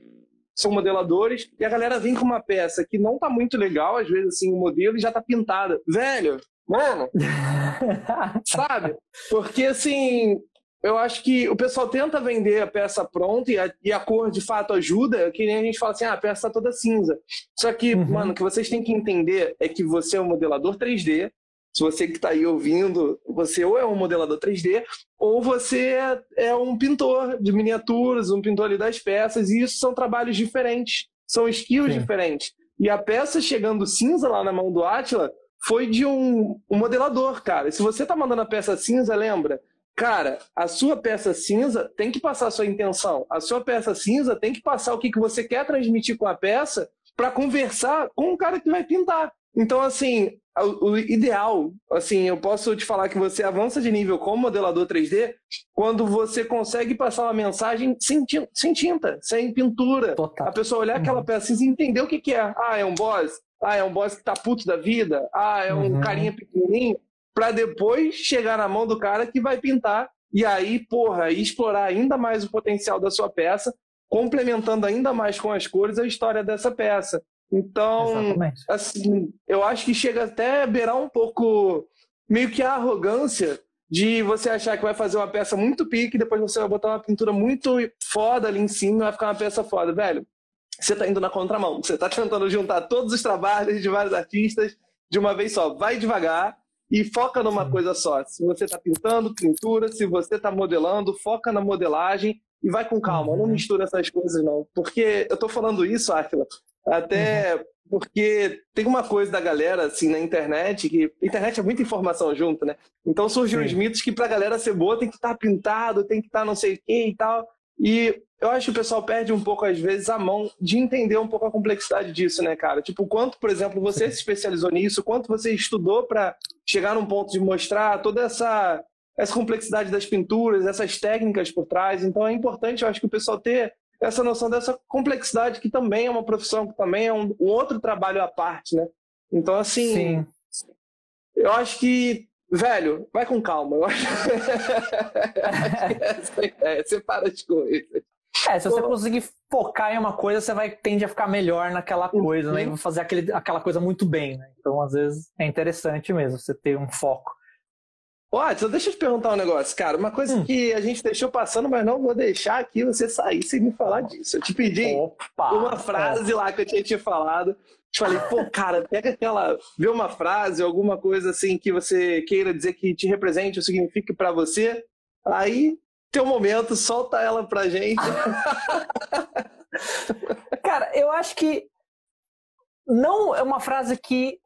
são modeladores, e a galera vem com uma peça que não tá muito legal, às vezes, assim, o modelo, e já tá pintada. Velho, mano, sabe? Porque, assim, eu acho que o pessoal tenta vender a peça pronta e a, e a, cor de fato ajuda, que nem a gente fala assim, ah, a peça está toda cinza. Só que, uhum. mano, o que vocês têm que entender é que você é um modelador 3D. Se você que está aí ouvindo, você ou é um modelador 3D, ou você é, é um pintor de miniaturas, um pintor ali das peças, e isso são trabalhos diferentes, são skills Sim. diferentes. E a peça chegando cinza lá na mão do Atila foi de um, um modelador, cara. Se você está mandando a peça cinza, lembra? Cara, a sua peça cinza tem que passar a sua intenção. A sua peça cinza tem que passar o que, que você quer transmitir com a peça para conversar com o cara que vai pintar. Então, assim, o, ideal, assim, eu posso te falar que você avança de nível como modelador 3D quando você consegue passar uma mensagem sem, sem tinta, sem pintura. Total. A pessoa olhar aquela uhum. peça cinza e entender o que, que é. Ah, é um boss. Ah, é um boss que tá puto da vida. Ah, é um uhum. carinha pequenininho para depois chegar na mão do cara que vai pintar e aí, porra, explorar ainda mais o potencial da sua peça, complementando ainda mais com as cores a história dessa peça. Então, Exatamente. assim, eu acho que chega até a beirar um pouco meio que a arrogância de você achar que vai fazer uma peça muito pique, depois você vai botar uma pintura muito foda ali em cima e vai ficar uma peça foda, velho. Você está indo na contramão, você está tentando juntar todos os trabalhos de vários artistas de uma vez só. Vai devagar, e foca numa Sim. coisa só. Se você está pintando, pintura. Se você está modelando, foca na modelagem e vai com calma. Uhum. Não mistura essas coisas, não. Porque eu estou falando isso, Aquila, até uhum. porque tem uma coisa da galera, assim, na internet, que internet é muita informação junto, né? Então surgem os mitos que para a galera ser boa tem que estar tá pintado, tem que estar tá não sei o que e tal. E eu acho que o pessoal perde um pouco, às vezes, a mão de entender um pouco a complexidade disso, né, cara? Tipo, quanto, por exemplo, você se especializou nisso, quanto você estudou para chegar num ponto de mostrar toda essa, essa complexidade das pinturas, essas técnicas por trás. Então é importante, eu acho que o pessoal ter essa noção dessa complexidade, que também é uma profissão, que também é um, um outro trabalho à parte, né? Então, assim, Sim. eu acho que Velho, vai com calma. Eu acho... é, separa as coisas. É, se você conseguir focar em uma coisa, você vai tende a ficar melhor naquela coisa, né? E fazer aquele, aquela coisa muito bem, né? Então, às vezes, é interessante mesmo você ter um foco. Ó, deixa eu te perguntar um negócio, cara. Uma coisa hum. que a gente deixou passando, mas não vou deixar aqui você sair sem me falar disso. Eu te pedi Opa, uma frase é. lá que eu tinha te falado. Falei, pô, cara, pega aquela. Vê uma frase, alguma coisa assim que você queira dizer que te represente ou signifique para você. Aí, teu momento, solta ela pra gente. cara, eu acho que não é uma frase que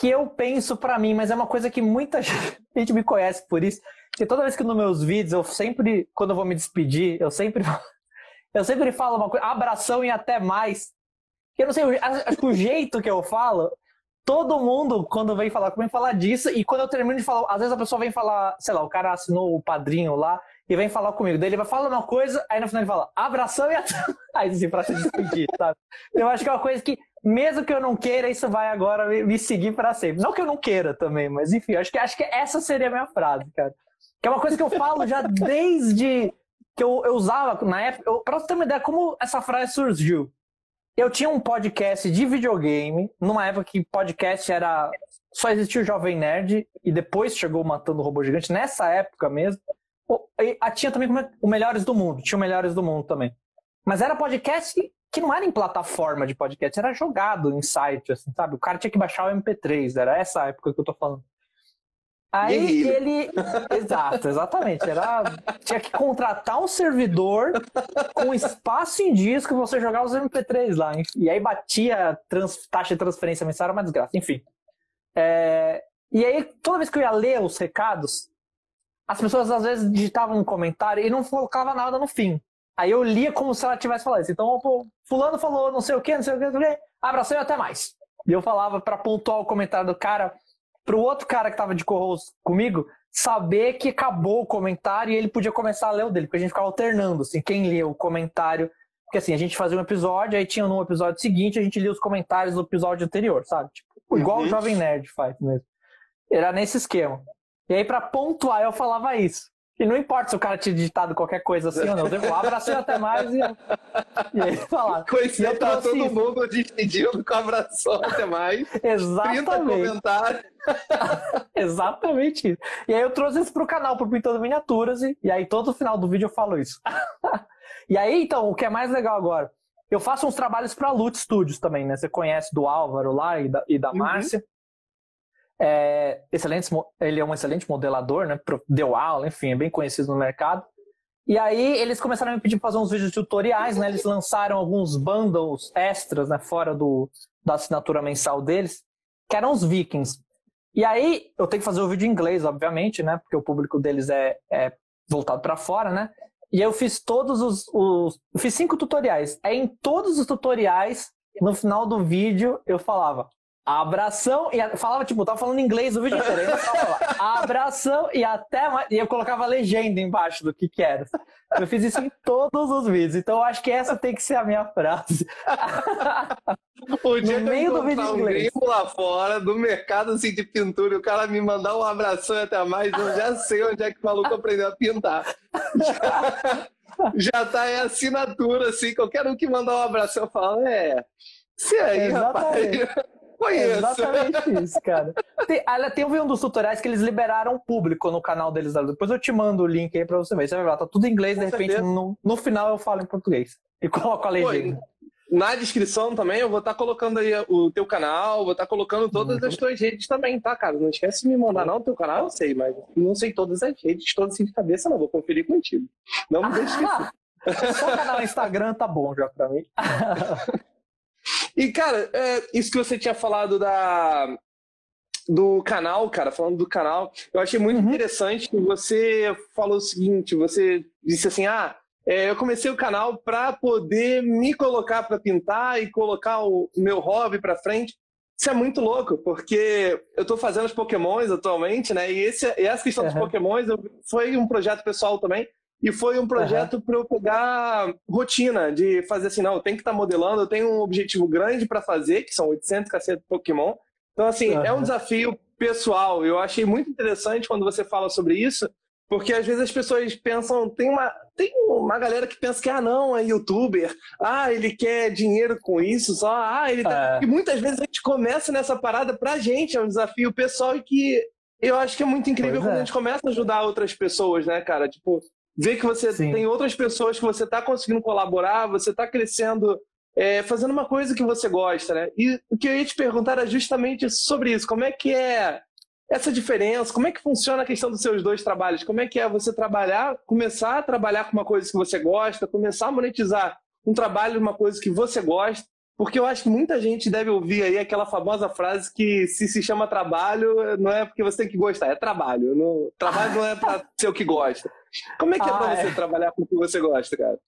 que eu penso para mim, mas é uma coisa que muita gente me conhece por isso. Que toda vez que nos meus vídeos, eu sempre, quando eu vou me despedir, eu sempre, eu sempre falo uma coisa, abração e até mais. Eu não sei, acho que o jeito que eu falo, todo mundo, quando vem falar comigo, fala disso, e quando eu termino de falar, às vezes a pessoa vem falar, sei lá, o cara assinou o padrinho lá, e vem falar comigo. Daí ele vai falar uma coisa, aí no final ele fala, abração e até mais, assim, pra se despedir, sabe? Eu acho que é uma coisa que mesmo que eu não queira, isso vai agora me seguir para sempre. Não que eu não queira também, mas enfim, acho que, acho que essa seria a minha frase, cara. Que é uma coisa que eu falo já desde que eu, eu usava na época. Eu, pra você ter uma ideia como essa frase surgiu. Eu tinha um podcast de videogame, numa época que podcast era. Só existia o Jovem Nerd, e depois chegou Matando o Robô Gigante, nessa época mesmo. E, tinha também o Melhores do Mundo, tinha o Melhores do Mundo também. Mas era podcast que não era em plataforma de podcast, era jogado em site, assim, sabe? O cara tinha que baixar o MP3, era essa época que eu tô falando. Aí ele. Exato, exatamente. Era... Tinha que contratar um servidor com espaço em disco você jogar os MP3 lá. E aí batia trans... taxa de transferência mensal, era uma desgraça. Enfim. É... E aí, toda vez que eu ia ler os recados, as pessoas às vezes digitavam um comentário e não colocava nada no fim. Aí eu lia como se ela tivesse falado isso. Então, pô, fulano falou não sei o que, não sei o que, não sei o que, abração e até mais. E eu falava para pontuar o comentário do cara, pro outro cara que tava de corros comigo, saber que acabou o comentário e ele podia começar a ler o dele, porque a gente ficava alternando, assim, quem lia o comentário. Porque assim, a gente fazia um episódio, aí tinha no episódio seguinte, a gente lia os comentários do episódio anterior, sabe? Tipo, igual uhum. o Jovem Nerd faz mesmo. Era nesse esquema. E aí, para pontuar, eu falava isso. E não importa se o cara tinha digitado qualquer coisa assim ou não. Eu um abracei até mais e, e aí falar. Conheci tá todo isso. mundo despedindo com abraço até mais. Exatamente. 30 comentários. Exatamente isso. E aí eu trouxe isso pro canal, pro Pintando Miniaturas, e, e aí todo final do vídeo eu falo isso. e aí, então, o que é mais legal agora? Eu faço uns trabalhos para Lute Studios também, né? Você conhece do Álvaro lá e da, e da uhum. É, excelente, ele é um excelente modelador, né? Deu aula, enfim, é bem conhecido no mercado. E aí eles começaram a me pedir para fazer uns vídeos tutoriais, né? Eles lançaram alguns bundles extras, né? Fora do, da assinatura mensal deles, que eram os Vikings. E aí eu tenho que fazer o vídeo em inglês, obviamente, né? Porque o público deles é, é voltado para fora, né? E eu fiz todos os, os. Fiz cinco tutoriais. Aí em todos os tutoriais, no final do vídeo, eu falava: Abração e a... falava, tipo, tava falando inglês o vídeo inteiro. abração e até mais. E eu colocava legenda embaixo do que que era. Eu fiz isso em todos os vídeos. Então eu acho que essa tem que ser a minha frase. O dia no meio do vídeo um inglês. lá fora, do mercado assim, de pintura, e o cara me mandar um abração e até mais, eu já sei onde é que o maluco aprendeu a pintar. Já, já tá em assinatura, assim, qualquer um que mandar um abração, eu falo, é. Se aí, Exatamente. rapaz. Conheço. É exatamente isso, cara. Tem, ela tem um dos tutoriais que eles liberaram público no canal deles. Depois eu te mando o link aí pra você ver. Você vai ver, tá tudo em inglês, Com de repente no, no, final eu falo em português. E coloco a legenda. Pô, na descrição também eu vou estar tá colocando aí o teu canal, vou estar tá colocando todas uhum. as tuas redes também, tá, cara? Não esquece de me mandar, não. O teu canal eu sei, mas não sei todas as redes, todas assim de cabeça, não. Vou conferir contigo. Não me deixe esquecer. Só o canal Instagram tá bom já pra mim. E, cara, é, isso que você tinha falado da, do canal, cara, falando do canal, eu achei muito uhum. interessante que você falou o seguinte: você disse assim, ah. É, eu comecei o canal para poder me colocar para pintar e colocar o meu hobby para frente. Isso é muito louco, porque eu estou fazendo os pokémons atualmente, né? E, esse, e essa questão uhum. dos pokémons foi um projeto pessoal também. E foi um projeto uhum. para eu pegar rotina, de fazer assim, não, eu tenho que estar tá modelando, eu tenho um objetivo grande para fazer, que são 800 cacetes Pokémon. Então, assim, uhum. é um desafio pessoal. Eu achei muito interessante quando você fala sobre isso, Porque às vezes as pessoas pensam, tem uma, tem uma galera que pensa que, ah, não, é youtuber, ah, ele quer dinheiro com isso, só, ah, ele tá... É. E muitas vezes a gente começa nessa parada pra gente, é um desafio pessoal e que eu acho que é muito incrível pois quando é. a gente começa a ajudar outras pessoas, né, cara? Tipo, ver que você Sim. tem outras pessoas que você tá conseguindo colaborar, você tá crescendo, é, fazendo uma coisa que você gosta, né? E o que eu ia te perguntar era justamente sobre isso, como é que é essa diferença? Como é que funciona a questão dos seus dois trabalhos? Como é que é você trabalhar, começar a trabalhar com uma coisa que você gosta, começar a monetizar um trabalho, uma coisa que você gosta? Porque eu acho que muita gente deve ouvir aí aquela famosa frase que se se chama trabalho, não é porque você tem que gostar, é trabalho. Não, trabalho não é para ser o que gosta. Como é que é ah, para você é. trabalhar com o que você gosta, cara?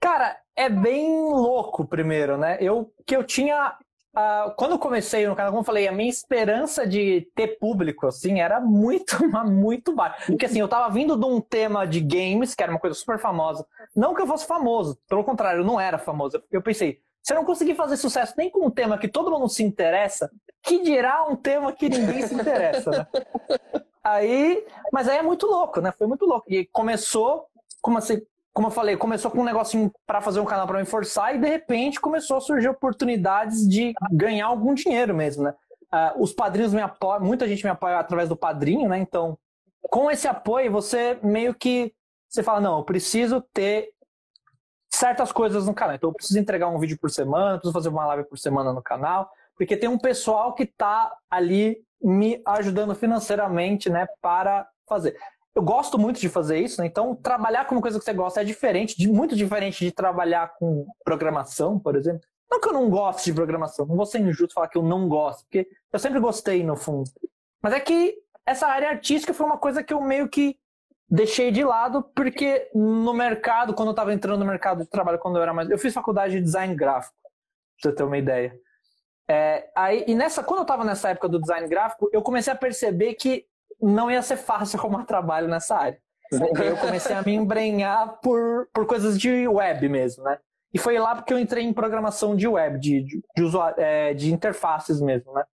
Cara, é bem louco primeiro, né? Eu que eu tinha Uh, quando eu comecei no canal, como eu falei, a minha esperança de ter público, assim, era muito, muito baixa. Porque, assim, eu tava vindo de um tema de games, que era uma coisa super famosa. Não que eu fosse famoso, pelo contrário, eu não era famoso. Eu pensei, se eu não conseguir fazer sucesso nem com um tema que todo mundo se interessa, que dirá um tema que ninguém se interessa, né? Aí, mas aí é muito louco, né? Foi muito louco. E começou, como assim, como eu falei, começou com um negocinho para fazer um canal para me forçar e de repente começou a surgir oportunidades de ganhar algum dinheiro mesmo, né? Uh, os padrinhos me apoiam, muita gente me apoia através do padrinho, né? Então, com esse apoio, você meio que você fala, não, eu preciso ter certas coisas no canal. Então, eu preciso entregar um vídeo por semana, preciso fazer uma live por semana no canal, porque tem um pessoal que está ali me ajudando financeiramente, né, para fazer eu gosto muito de fazer isso, né? Então, trabalhar com uma coisa que você gosta é diferente, de, muito diferente de trabalhar com programação, por exemplo. Não que eu não goste de programação, não vou ser injusto falar que eu não gosto, porque eu sempre gostei, no fundo. Mas é que essa área artística foi uma coisa que eu meio que deixei de lado, porque no mercado, quando eu estava entrando no mercado de trabalho, quando eu era mais. Eu fiz faculdade de design gráfico, pra você ter uma ideia. É, aí, e nessa, quando eu estava nessa época do design gráfico, eu comecei a perceber que não ia ser fácil arrumar trabalho nessa área. Eu comecei a me embrenhar por, por coisas de web mesmo, né? E foi lá porque eu entrei em programação de web, de, de, de, usuário, é, de interfaces mesmo, né?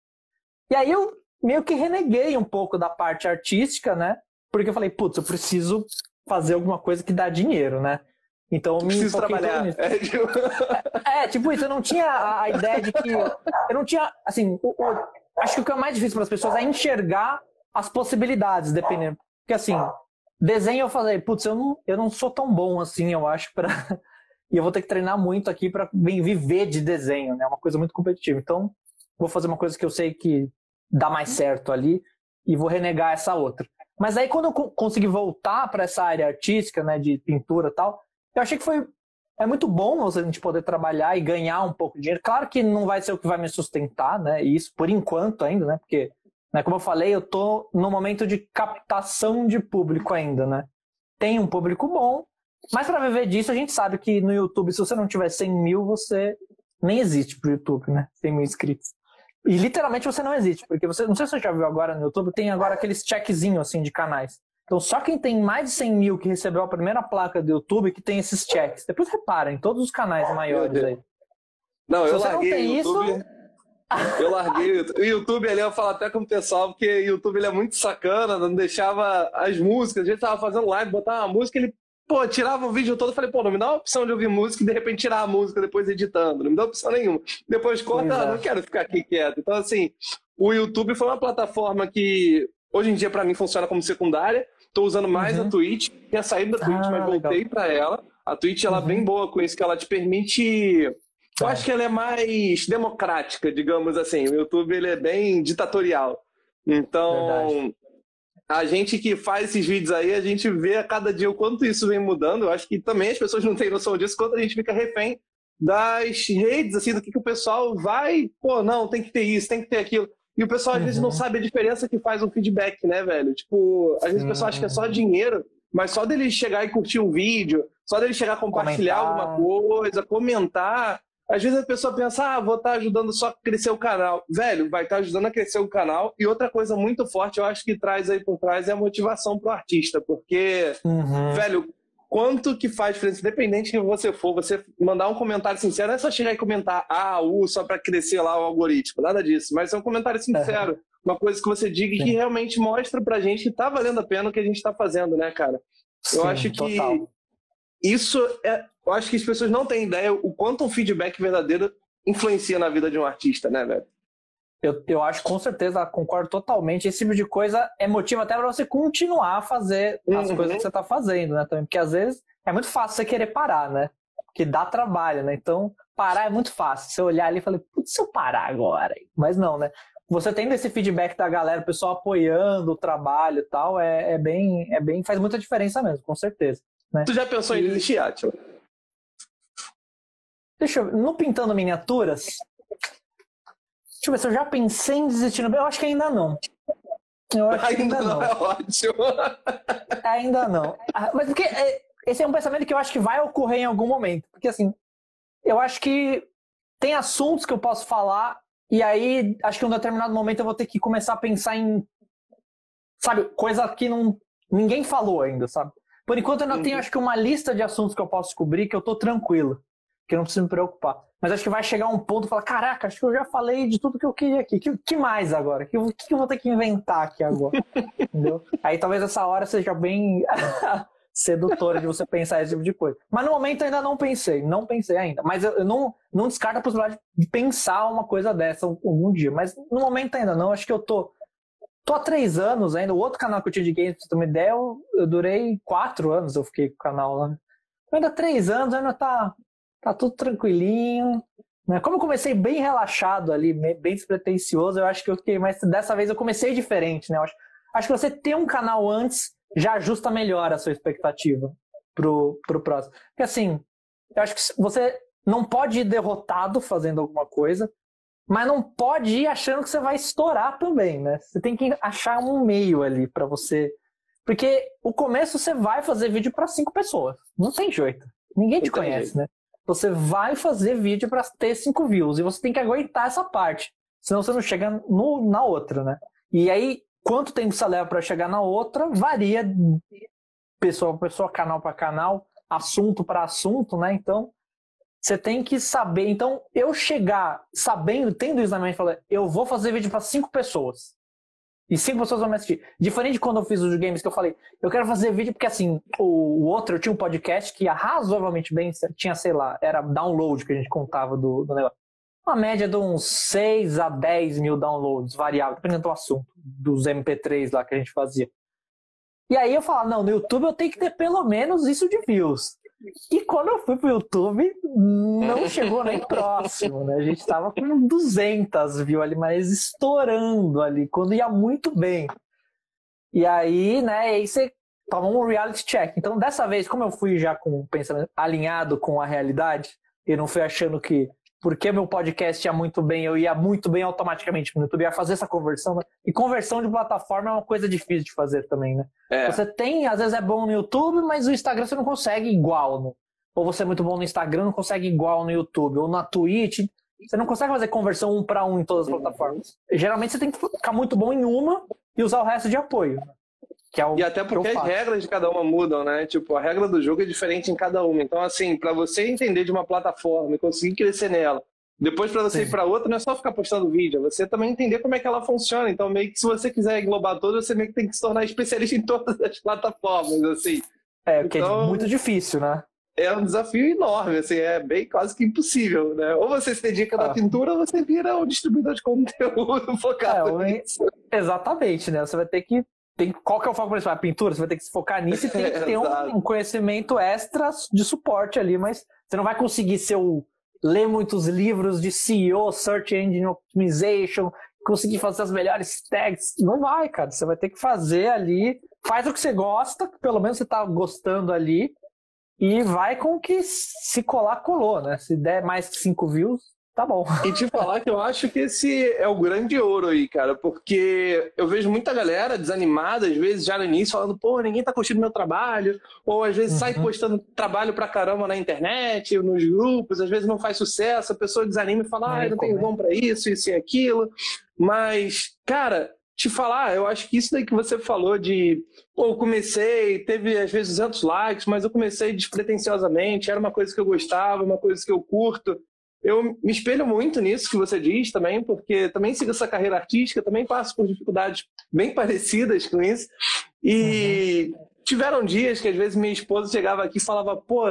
E aí eu meio que reneguei um pouco da parte artística, né? Porque eu falei, putz, eu preciso fazer alguma coisa que dá dinheiro, né? Então eu me preciso trabalhar. É tipo... é, tipo isso, eu não tinha a, a ideia de que. Eu não tinha. Assim, o, o, acho que o que é mais difícil para as pessoas é enxergar as possibilidades, dependendo. Porque assim, desenho eu falei, putz, eu não, eu não sou tão bom assim, eu acho, para e eu vou ter que treinar muito aqui para viver de desenho, né? É uma coisa muito competitiva. Então, vou fazer uma coisa que eu sei que dá mais certo ali e vou renegar essa outra. Mas aí quando eu consegui voltar para essa área artística, né, de pintura e tal, eu achei que foi é muito bom a gente poder trabalhar e ganhar um pouco de dinheiro. Claro que não vai ser o que vai me sustentar, né? Isso por enquanto ainda, né? Porque né? Como eu falei, eu estou no momento de captação de público ainda, né? Tem um público bom, mas para viver disso, a gente sabe que no YouTube, se você não tiver 100 mil, você nem existe pro YouTube, né? 100 mil inscritos. E literalmente você não existe, porque você, não sei se você já viu agora no YouTube, tem agora aqueles checkzinhos assim de canais. Então só quem tem mais de 100 mil que recebeu a primeira placa do YouTube que tem esses checks. Depois reparem, todos os canais maiores aí. Não, se eu larguei não YouTube... isso, eu larguei o YouTube ali, eu falo até com o pessoal, porque o YouTube ele é muito sacana, não deixava as músicas, a gente tava fazendo live, botava uma música, ele, pô, tirava o vídeo todo, eu falei, pô, não me dá uma opção de ouvir música e de repente tirar a música depois editando, não me dá opção nenhuma. Depois corta, ah, não quero ficar aqui quieto. Então, assim, o YouTube foi uma plataforma que hoje em dia para mim funciona como secundária, tô usando mais uhum. a Twitch, tinha saído da Twitch, ah, mas voltei para ela. A Twitch ela é bem uhum. boa com isso, que ela te permite eu acho que ela é mais democrática, digamos assim. O YouTube ele é bem ditatorial. Então, Verdade. a gente que faz esses vídeos aí, a gente vê a cada dia o quanto isso vem mudando. Eu acho que também as pessoas não têm noção disso, quanto a gente fica refém das redes, assim, do que, que o pessoal vai, pô, não, tem que ter isso, tem que ter aquilo. E o pessoal às uhum. vezes não uhum. sabe a diferença que faz um feedback, né, velho? Tipo, às vezes o pessoal acha que é só dinheiro, mas só dele chegar e curtir um vídeo, só dele chegar a compartilhar comentar. alguma coisa, comentar, às vezes a pessoa pensa, ah, vou estar tá ajudando só a crescer o canal. Velho, vai estar tá ajudando a crescer o canal. E outra coisa muito forte, eu acho que traz aí por trás é a motivação pro artista. Porque, uhum. velho, quanto que faz diferença, independente que você for, você mandar um comentário sincero, não é só chegar e comentar A, U, só para crescer lá o algoritmo, nada disso, mas é um comentário sincero. Uhum. uma coisa que você diga Sim. e que realmente mostra pra gente que tá valendo a pena o que a gente tá fazendo, né, cara? Eu Sim, acho que total. isso é. Eu acho que as pessoas não têm ideia o quanto um feedback verdadeiro influencia na vida de um artista, né, velho? Eu, eu acho, com certeza, concordo totalmente. Esse tipo de coisa é motivo até para você continuar a fazer as uhum. coisas que você está fazendo, né? Também, porque às vezes é muito fácil você querer parar, né? Que dá trabalho, né? Então, parar é muito fácil. Você olhar ali e falar, putz, se eu parar agora? Mas não, né? Você tendo esse feedback da galera, o pessoal apoiando o trabalho e tal, é, é, bem, é bem. faz muita diferença mesmo, com certeza. Né? Tu já pensou em desistir, Atila? Deixa eu No Pintando Miniaturas. Deixa eu ver se eu já pensei em desistir. Eu acho que ainda não. Eu acho ainda, ainda não. não. É ótimo. Ainda não. Ah, mas porque é, esse é um pensamento que eu acho que vai ocorrer em algum momento. Porque assim, eu acho que tem assuntos que eu posso falar e aí acho que em um determinado momento eu vou ter que começar a pensar em, sabe, coisa que não ninguém falou ainda, sabe? Por enquanto eu não uhum. tenho, acho que uma lista de assuntos que eu posso cobrir que eu tô tranquilo, que eu não preciso me preocupar. Mas acho que vai chegar um ponto e falar, caraca, acho que eu já falei de tudo que eu queria aqui. Que, que mais agora? O que, que, eu vou ter que inventar aqui agora? Entendeu? Aí talvez essa hora seja bem sedutora de você pensar esse tipo de coisa. Mas no momento ainda não pensei, não pensei ainda. Mas eu, eu não, não descarto a possibilidade de pensar uma coisa dessa algum dia. Mas no momento ainda não, acho que eu tô. Tô há três anos ainda. O outro canal que eu tinha de games, pra você ter uma ideia, eu, eu durei quatro anos, eu fiquei com o canal lá. Ainda três anos, ainda tá, tá tudo tranquilinho. Né? Como eu comecei bem relaxado ali, bem despretensioso, eu acho que eu fiquei, mas dessa vez eu comecei diferente, né? Eu acho, acho que você ter um canal antes já ajusta melhor a sua expectativa pro, pro próximo. Porque assim, eu acho que você não pode ir derrotado fazendo alguma coisa, mas não pode ir achando que você vai estourar também, né? Você tem que achar um meio ali para você. Porque o começo você vai fazer vídeo para cinco pessoas. Não tem jeito. Ninguém te conhece, né? Você vai fazer vídeo para ter cinco views e você tem que aguentar essa parte. Senão você não chega no, na outra, né? E aí, Quanto tempo você leva para chegar na outra varia pessoa para pessoa, canal para canal, assunto para assunto, né? Então, você tem que saber. Então, eu chegar sabendo, tendo isso na mente, falar, eu vou fazer vídeo para cinco pessoas. E cinco pessoas vão me assistir. Diferente de quando eu fiz os games que eu falei, eu quero fazer vídeo porque assim, o, outro, eu tinha um podcast que ia razoavelmente bem, tinha, sei lá, era download que a gente contava do, do negócio uma média de uns 6 a 10 mil downloads, variável, dependendo do assunto, dos MP3 lá que a gente fazia. E aí eu falava, não, no YouTube eu tenho que ter pelo menos isso de views. E quando eu fui pro YouTube, não chegou nem próximo, né? A gente tava com 200 views ali, mas estourando ali, quando ia muito bem. E aí, né, aí você toma um reality check. Então, dessa vez, como eu fui já com o pensamento alinhado com a realidade, e não fui achando que porque meu podcast ia muito bem, eu ia muito bem automaticamente no YouTube, ia fazer essa conversão. Né? E conversão de plataforma é uma coisa difícil de fazer também, né? É. Você tem, às vezes é bom no YouTube, mas o Instagram você não consegue igual. No... Ou você é muito bom no Instagram, não consegue igual no YouTube. Ou na Twitch, você não consegue fazer conversão um para um em todas as plataformas. Geralmente você tem que ficar muito bom em uma e usar o resto de apoio. É e até porque as regras de cada uma mudam, né? Tipo, a regra do jogo é diferente em cada uma. Então, assim, para você entender de uma plataforma e conseguir crescer nela, depois para você Sim. ir para outra, não é só ficar postando vídeo, é você também entender como é que ela funciona. Então, meio que se você quiser englobar todas, você meio que tem que se tornar especialista em todas as plataformas, assim. É, porque é então, é muito difícil, né? É um desafio enorme, assim, é bem quase que impossível, né? Ou você se dedica ah. na pintura, ou você vira um distribuidor de conteúdo focado é, nisso. Exatamente, né? Você vai ter que tem, qual que é o foco principal? A pintura, você vai ter que se focar nisso e tem que ter um, um, conhecimento extra de suporte ali, mas você não vai conseguir ser o, ler muitos livros de CEO, Search Engine Optimization, conseguir fazer as melhores tags. Não vai, cara. Você vai ter que fazer ali, faz o que você gosta, pelo menos você está gostando ali, e vai com o que se colar, colou, né? Se der mais que 5 views, Tá bom. E te falar que eu acho que esse é o grande ouro aí, cara, porque eu vejo muita galera desanimada, às vezes, já no início, falando, pô, ninguém tá curtindo meu trabalho, ou às vezes uhum. sai postando trabalho pra caramba na internet, nos grupos, às vezes não faz sucesso, a pessoa desanima e fala, ah, eu não tenho dom pra isso, isso e aquilo. Mas, cara, te falar, eu acho que isso daí que você falou de, pô, eu comecei, teve às vezes 200 likes, mas eu comecei despretensiosamente, era uma coisa que eu gostava, uma coisa que eu curto. Eu me espelho muito nisso que você diz também, porque também sigo essa carreira artística, também passo por dificuldades bem parecidas com isso. E uhum. tiveram dias que às vezes minha esposa chegava aqui e falava, pô,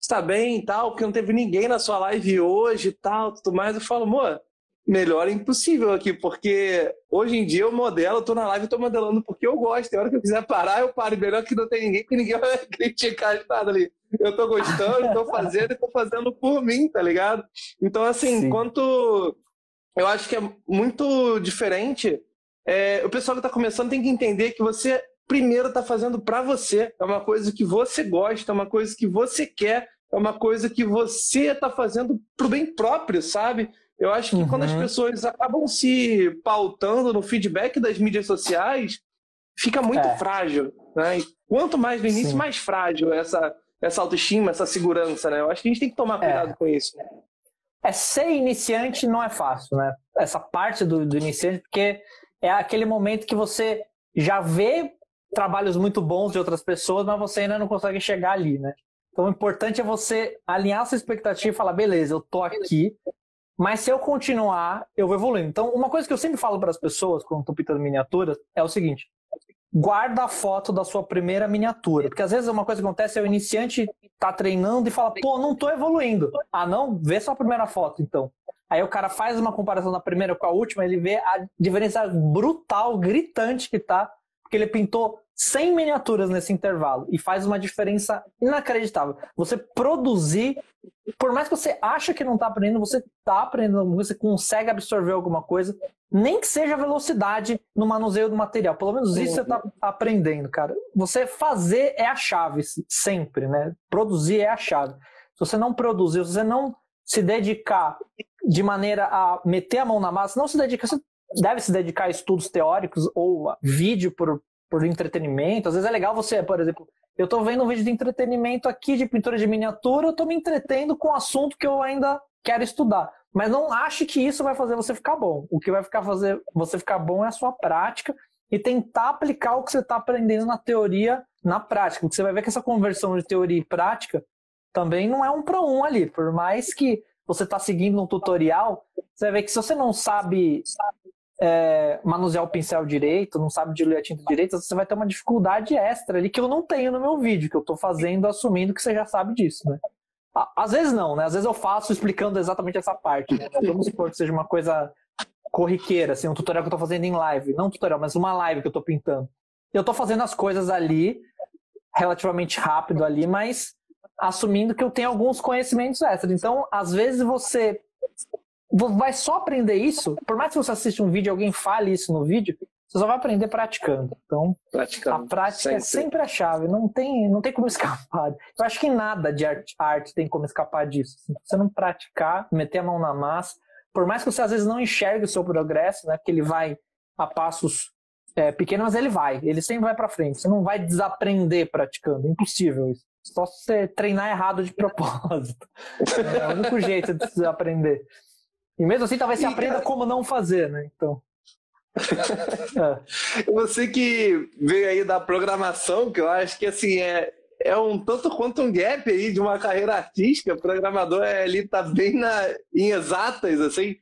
está bem e tal, porque não teve ninguém na sua live hoje e tal, tudo mais. Eu falo, amor, melhor é impossível aqui, porque hoje em dia eu modelo, eu tô na live, eu tô modelando porque eu gosto. Tem hora que eu quiser parar, eu paro. Melhor que não tem ninguém, porque ninguém vai criticar nada ali. Eu tô gostando, tô fazendo e tô fazendo por mim, tá ligado? Então, assim, Sim. enquanto eu acho que é muito diferente, é, o pessoal que tá começando tem que entender que você primeiro tá fazendo para você. É uma coisa que você gosta, é uma coisa que você quer, é uma coisa que você tá fazendo pro bem próprio, sabe? Eu acho que uhum. quando as uhum. pessoas acabam se pautando no feedback das mídias sociais, fica muito é. frágil. Né? E quanto mais no início, Sim. mais frágil essa, essa autoestima, essa segurança. Né? Eu acho que a gente tem que tomar cuidado é. com isso. É, ser iniciante não é fácil, né? Essa parte do, do iniciante, porque é aquele momento que você já vê trabalhos muito bons de outras pessoas, mas você ainda não consegue chegar ali, né? Então o importante é você alinhar sua expectativa e falar, beleza, eu tô aqui, mas se eu continuar, eu vou evoluindo. Então, uma coisa que eu sempre falo para as pessoas quando estou pintando miniaturas é o seguinte: guarda a foto da sua primeira miniatura. Porque às vezes uma coisa que acontece é o iniciante tá treinando e fala, pô, não tô evoluindo. Ah, não? Vê sua primeira foto, então. Aí o cara faz uma comparação da primeira com a última, ele vê a diferença brutal, gritante que tá, porque ele pintou 100 miniaturas nesse intervalo e faz uma diferença inacreditável. Você produzir, por mais que você acha que não está aprendendo, você está aprendendo, você consegue absorver alguma coisa, nem que seja velocidade no manuseio do material. Pelo menos isso você está aprendendo, cara. Você fazer é a chave, sempre, né? Produzir é a chave. Se você não produzir, se você não se dedicar de maneira a meter a mão na massa, não se dedica, você deve se dedicar a estudos teóricos ou vídeo por por entretenimento. Às vezes é legal você, por exemplo, eu estou vendo um vídeo de entretenimento aqui de pintura de miniatura, eu estou me entretendo com um assunto que eu ainda quero estudar. Mas não ache que isso vai fazer você ficar bom. O que vai ficar fazer você ficar bom é a sua prática e tentar aplicar o que você está aprendendo na teoria na prática. Porque você vai ver que essa conversão de teoria e prática também não é um para um ali. Por mais que você está seguindo um tutorial, você vai ver que se você não sabe é, manusear o pincel direito, não sabe diluir a tinta direito, você vai ter uma dificuldade extra ali que eu não tenho no meu vídeo, que eu estou fazendo assumindo que você já sabe disso, né? Às vezes não, né? Às vezes eu faço explicando exatamente essa parte. Né? Vamos supor que seja uma coisa corriqueira, assim, um tutorial que eu estou fazendo em live. Não um tutorial, mas uma live que eu estou pintando. Eu estou fazendo as coisas ali, relativamente rápido ali, mas assumindo que eu tenho alguns conhecimentos extras. Então, às vezes você vai só aprender isso, por mais que você assista um vídeo e alguém fale isso no vídeo, você só vai aprender praticando. Então, praticando. a prática sempre. é sempre a chave, não tem, não tem como escapar. Eu acho que nada de arte, arte tem como escapar disso. Se você não praticar, meter a mão na massa, por mais que você às vezes não enxergue o seu progresso, né, porque ele vai a passos é, pequenos, mas ele vai, ele sempre vai para frente. Você não vai desaprender praticando, é impossível isso. Só se você treinar errado de propósito. É o único jeito de desaprender. E mesmo assim, talvez você aprenda como não fazer, né? Então. é. Você que veio aí da programação, que eu acho que assim é, é um tanto quanto um gap aí de uma carreira artística. O programador é, ali tá bem na, em exatas, assim.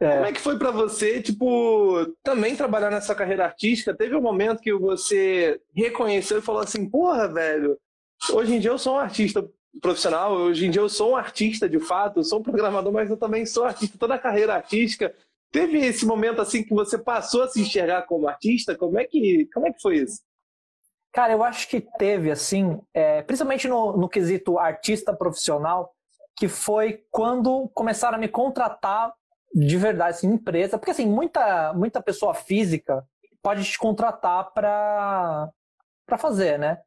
É. Como é que foi para você, tipo, também trabalhar nessa carreira artística? Teve um momento que você reconheceu e falou assim, porra, velho, hoje em dia eu sou um artista profissional. Hoje em dia eu sou um artista de fato, eu sou um programador, mas eu também sou artista. Toda a carreira artística. Teve esse momento assim que você passou a se enxergar como artista? Como é que, como é que foi isso? Cara, eu acho que teve, assim, é, principalmente no, no quesito artista profissional, que foi quando começaram a me contratar de verdade, assim, empresa. Porque, assim, muita, muita pessoa física pode te contratar para fazer, né?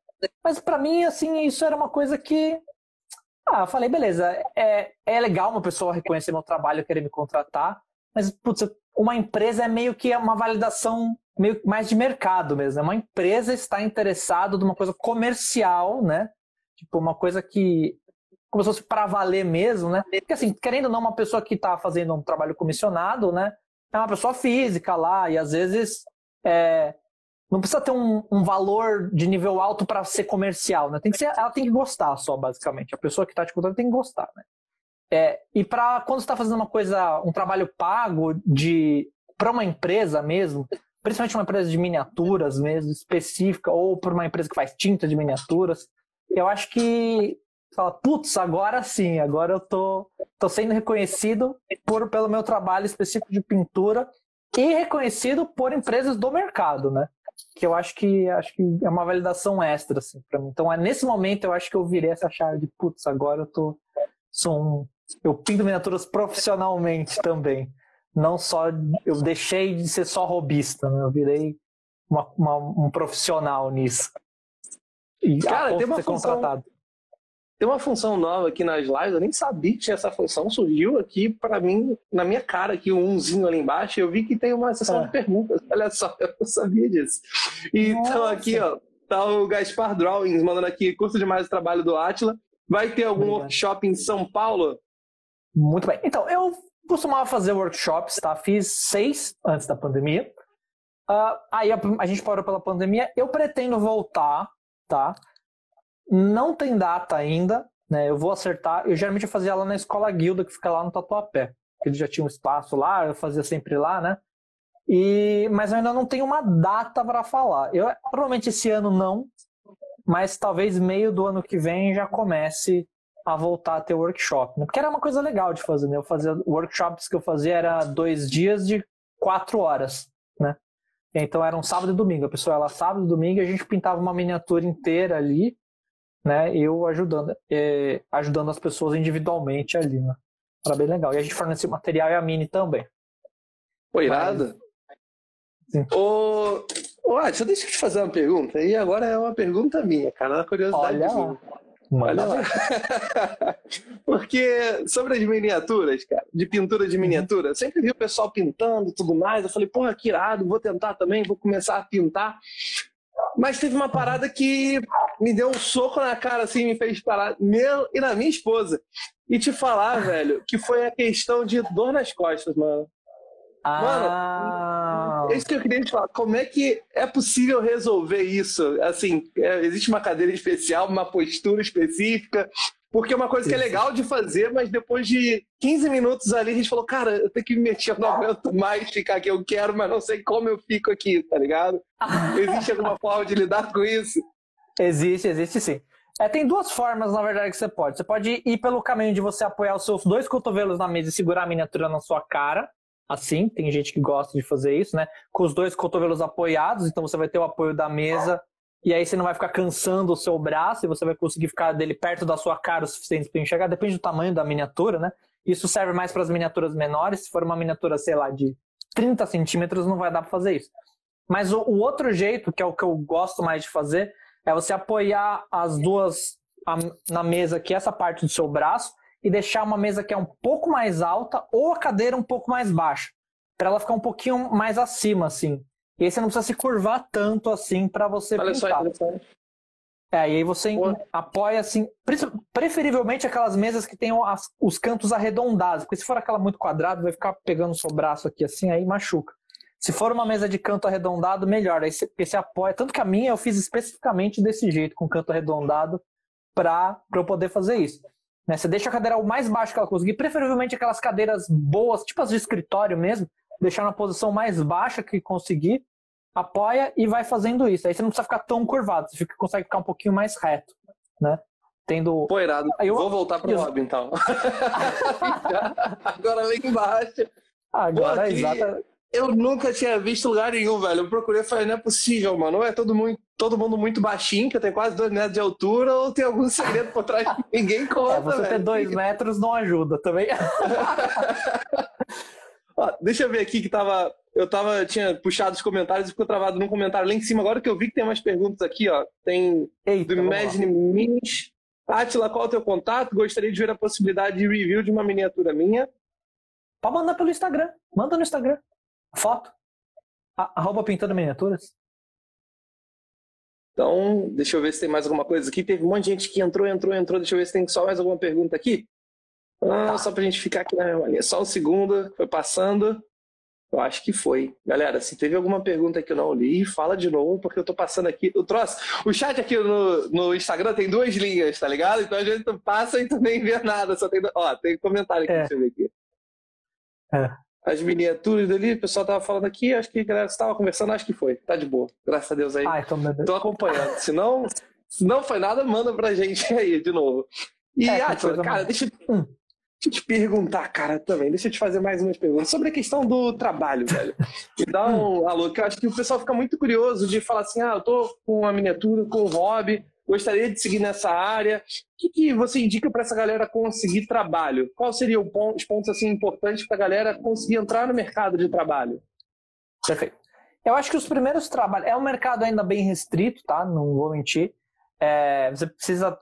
Mas para mim, assim, isso era uma coisa que ah, falei, beleza, é, é legal uma pessoa reconhecer meu trabalho, querer me contratar, mas, putz, uma empresa é meio que uma validação meio mais de mercado mesmo. É uma empresa está interessada numa coisa comercial, né? Tipo, uma coisa que como se fosse para valer mesmo, né? Porque assim, querendo ou não, uma pessoa que está fazendo um trabalho comissionado, né? É uma pessoa física lá, e às vezes é, não precisa ter um, um valor de nível alto para ser comercial, né? Tem que ser, ela tem que gostar só, basicamente. A pessoa que está te contratando tem que gostar, né? É, e para quando está fazendo uma coisa, um trabalho pago de para uma empresa mesmo, principalmente uma empresa de miniaturas mesmo, específica, ou para uma empresa que faz tinta de miniaturas, eu acho que fala, putz, agora sim, agora eu tô, tô sendo reconhecido por, pelo meu trabalho específico de pintura e reconhecido por empresas do mercado, né? Que eu acho que acho que é uma validação extra, assim, para mim. Então, é nesse momento eu acho que eu virei essa chave de putz, agora eu tô sou um, eu pinto miniaturas profissionalmente também. Não só eu deixei de ser só robista, né? Eu virei uma, uma, um profissional nisso. E Cara, tem uma função, contratado. Tem uma função nova aqui nas lives, eu nem sabia que tinha essa função, surgiu aqui para mim, na minha cara, aqui um umzinho ali embaixo, eu vi que tem uma sessão é. de perguntas. Olha só, eu não sabia disso. E então aqui, ó, tá o Gaspar Drawings mandando aqui, curso demais o trabalho do Atila. Vai ter algum Obrigado. workshop em São Paulo? Muito bem. Então, eu costumava fazer workshops, tá? Fiz seis antes da pandemia. Uh, aí a, a, gente parou pela pandemia. Eu pretendo voltar, tá? Não tem data ainda, né? Eu vou acertar. Eu geralmente fazia lá na escola Guilda, que fica lá no Tatuapé. Eles já tinham um espaço lá, eu fazia sempre lá, né? E, mas eu ainda não tenho uma data para falar. Eu, provavelmente esse ano não, mas talvez meio do ano que vem já comece a voltar a ter workshop. Né? Porque era uma coisa legal de fazer, né? Eu fazia workshops que eu fazia era dois dias de quatro horas, né? Então era um sábado e domingo. A pessoa ia lá sábado e domingo e a gente pintava uma miniatura inteira ali né? Eu ajudando, é, ajudando as pessoas individualmente ali, né? Era bem legal. E a gente fornecia o material e a Mini também. Foi irado? Mas... Ô, ô deixa eu te fazer uma pergunta. E agora é uma pergunta minha, cara, uma curiosidade. Olha lá. Olha lá. Porque sobre as miniaturas, cara, de pintura de uhum. miniatura, sempre vi o pessoal pintando e tudo mais. Eu falei, porra, que irado, vou tentar também, vou começar a pintar. Mas teve uma parada que me deu um soco na cara, assim, me fez parar, meu e na minha esposa. E te falar, velho, que foi a questão de dor nas costas, mano. Ah. Mano, é isso que eu queria te falar. Como é que é possível resolver isso? Assim, é, existe uma cadeira especial, uma postura específica? Porque é uma coisa que é legal de fazer, mas depois de 15 minutos ali, a gente falou, cara, eu tenho que me mexer, eu não aguento mais ficar aqui, eu quero, mas não sei como eu fico aqui, tá ligado? Existe alguma forma de lidar com isso? Existe, existe sim. É, tem duas formas, na verdade, que você pode. Você pode ir pelo caminho de você apoiar os seus dois cotovelos na mesa e segurar a miniatura na sua cara, assim, tem gente que gosta de fazer isso, né? Com os dois cotovelos apoiados, então você vai ter o apoio da mesa e aí você não vai ficar cansando o seu braço e você vai conseguir ficar dele perto da sua cara o suficiente para enxergar, depende do tamanho da miniatura, né? Isso serve mais para as miniaturas menores, se for uma miniatura, sei lá, de 30 centímetros, não vai dar para fazer isso. Mas o, o, outro jeito, que é o que eu gosto mais de fazer, é você apoiar as duas a, na mesa aqui, essa parte do seu braço, e deixar uma mesa que é um pouco mais alta ou a cadeira um pouco mais baixa, para ela ficar um pouquinho mais acima, assim. E aí você não precisa se curvar tanto assim para você Olha pintar. Só, é, e aí você Pô. apoia assim, preferivelmente aquelas mesas que tenham as, os cantos arredondados, porque se for aquela muito quadrada, vai ficar pegando o seu braço aqui assim, aí machuca. Se for uma mesa de canto arredondado, melhor. Aí você, você apoia. Tanto que a minha eu fiz especificamente desse jeito, com canto arredondado, para eu poder fazer isso. Né? Você deixa a cadeira o mais baixo que ela conseguir, preferivelmente aquelas cadeiras boas, tipo as de escritório mesmo, deixar na posição mais baixa que conseguir, apoia e vai fazendo isso. Aí você não precisa ficar tão curvado, você fica, consegue ficar um pouquinho mais reto, né? Tendo... Pô, irado. Eu... Vou voltar para o hobby, então. Agora lá embaixo. Agora, Pô, exata... Eu nunca tinha visto lugar nenhum, velho. Eu procurei e falei, não é possível, mano. Ou é todo mundo, todo mundo muito baixinho, que eu tenho quase dois metros de altura, ou tem algum segredo por trás que ninguém conta, é, você velho. ter dois metros não ajuda também. Ó, deixa eu ver aqui que tava. Eu tava, tinha puxado os comentários e ficou travado num comentário lá em cima. Agora que eu vi que tem umas perguntas aqui, ó. Tem Eita, do Imagine Minis. Atila, qual é o teu contato? Gostaria de ver a possibilidade de review de uma miniatura minha. Pode mandar pelo Instagram. Manda no Instagram foto. Arroba pintando miniaturas. Então, deixa eu ver se tem mais alguma coisa aqui. Teve um monte de gente que entrou, entrou, entrou. Deixa eu ver se tem só mais alguma pergunta aqui. Ah, tá. Só pra gente ficar aqui na mesma linha. Só um segundo, foi passando. Eu acho que foi. Galera, se teve alguma pergunta que eu não li, fala de novo, porque eu tô passando aqui. O troço, o chat aqui no, no Instagram tem duas linhas, tá ligado? Então a gente passa e tu nem vê nada. Só tem. Ó, tem comentário aqui, é. deixa eu ver aqui. É. As miniaturas ali, o pessoal tava falando aqui, acho que a galera estava conversando, acho que foi. Tá de boa. Graças a Deus aí. Ah, então, Tô acompanhando. Se não, se não foi nada, manda pra gente aí de novo. E, é, ah, cara, deixa eu. Hum. Deixa eu te perguntar, cara, também. Deixa eu te fazer mais umas perguntas sobre a questão do trabalho, velho. Me dá um alô, que eu acho que o pessoal fica muito curioso de falar assim: ah, eu tô com uma miniatura, com um hobby, gostaria de seguir nessa área. O que, que você indica para essa galera conseguir trabalho? Qual seria os pontos assim importantes para a galera conseguir entrar no mercado de trabalho? Perfeito. Eu acho que os primeiros trabalhos. É um mercado ainda bem restrito, tá? Não vou mentir. É, você precisa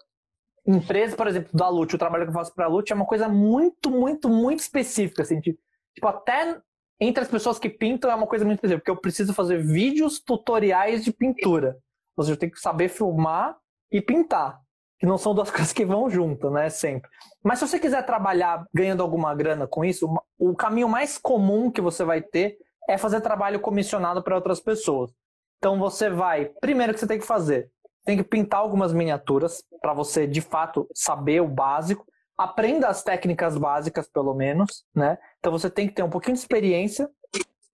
empresa, por exemplo, da Lute, o trabalho que eu faço para a Lute é uma coisa muito, muito, muito específica, assim, tipo, até entre as pessoas que pintam é uma coisa muito específica, porque eu preciso fazer vídeos tutoriais de pintura. Ou seja, eu tenho que saber filmar e pintar, que não são duas coisas que vão junto, né, sempre. Mas se você quiser trabalhar ganhando alguma grana com isso, o caminho mais comum que você vai ter é fazer trabalho comissionado para outras pessoas. Então você vai, primeiro que você tem que fazer, tem que pintar algumas miniaturas para você de fato saber o básico. Aprenda as técnicas básicas, pelo menos, né? Então você tem que ter um pouquinho de experiência,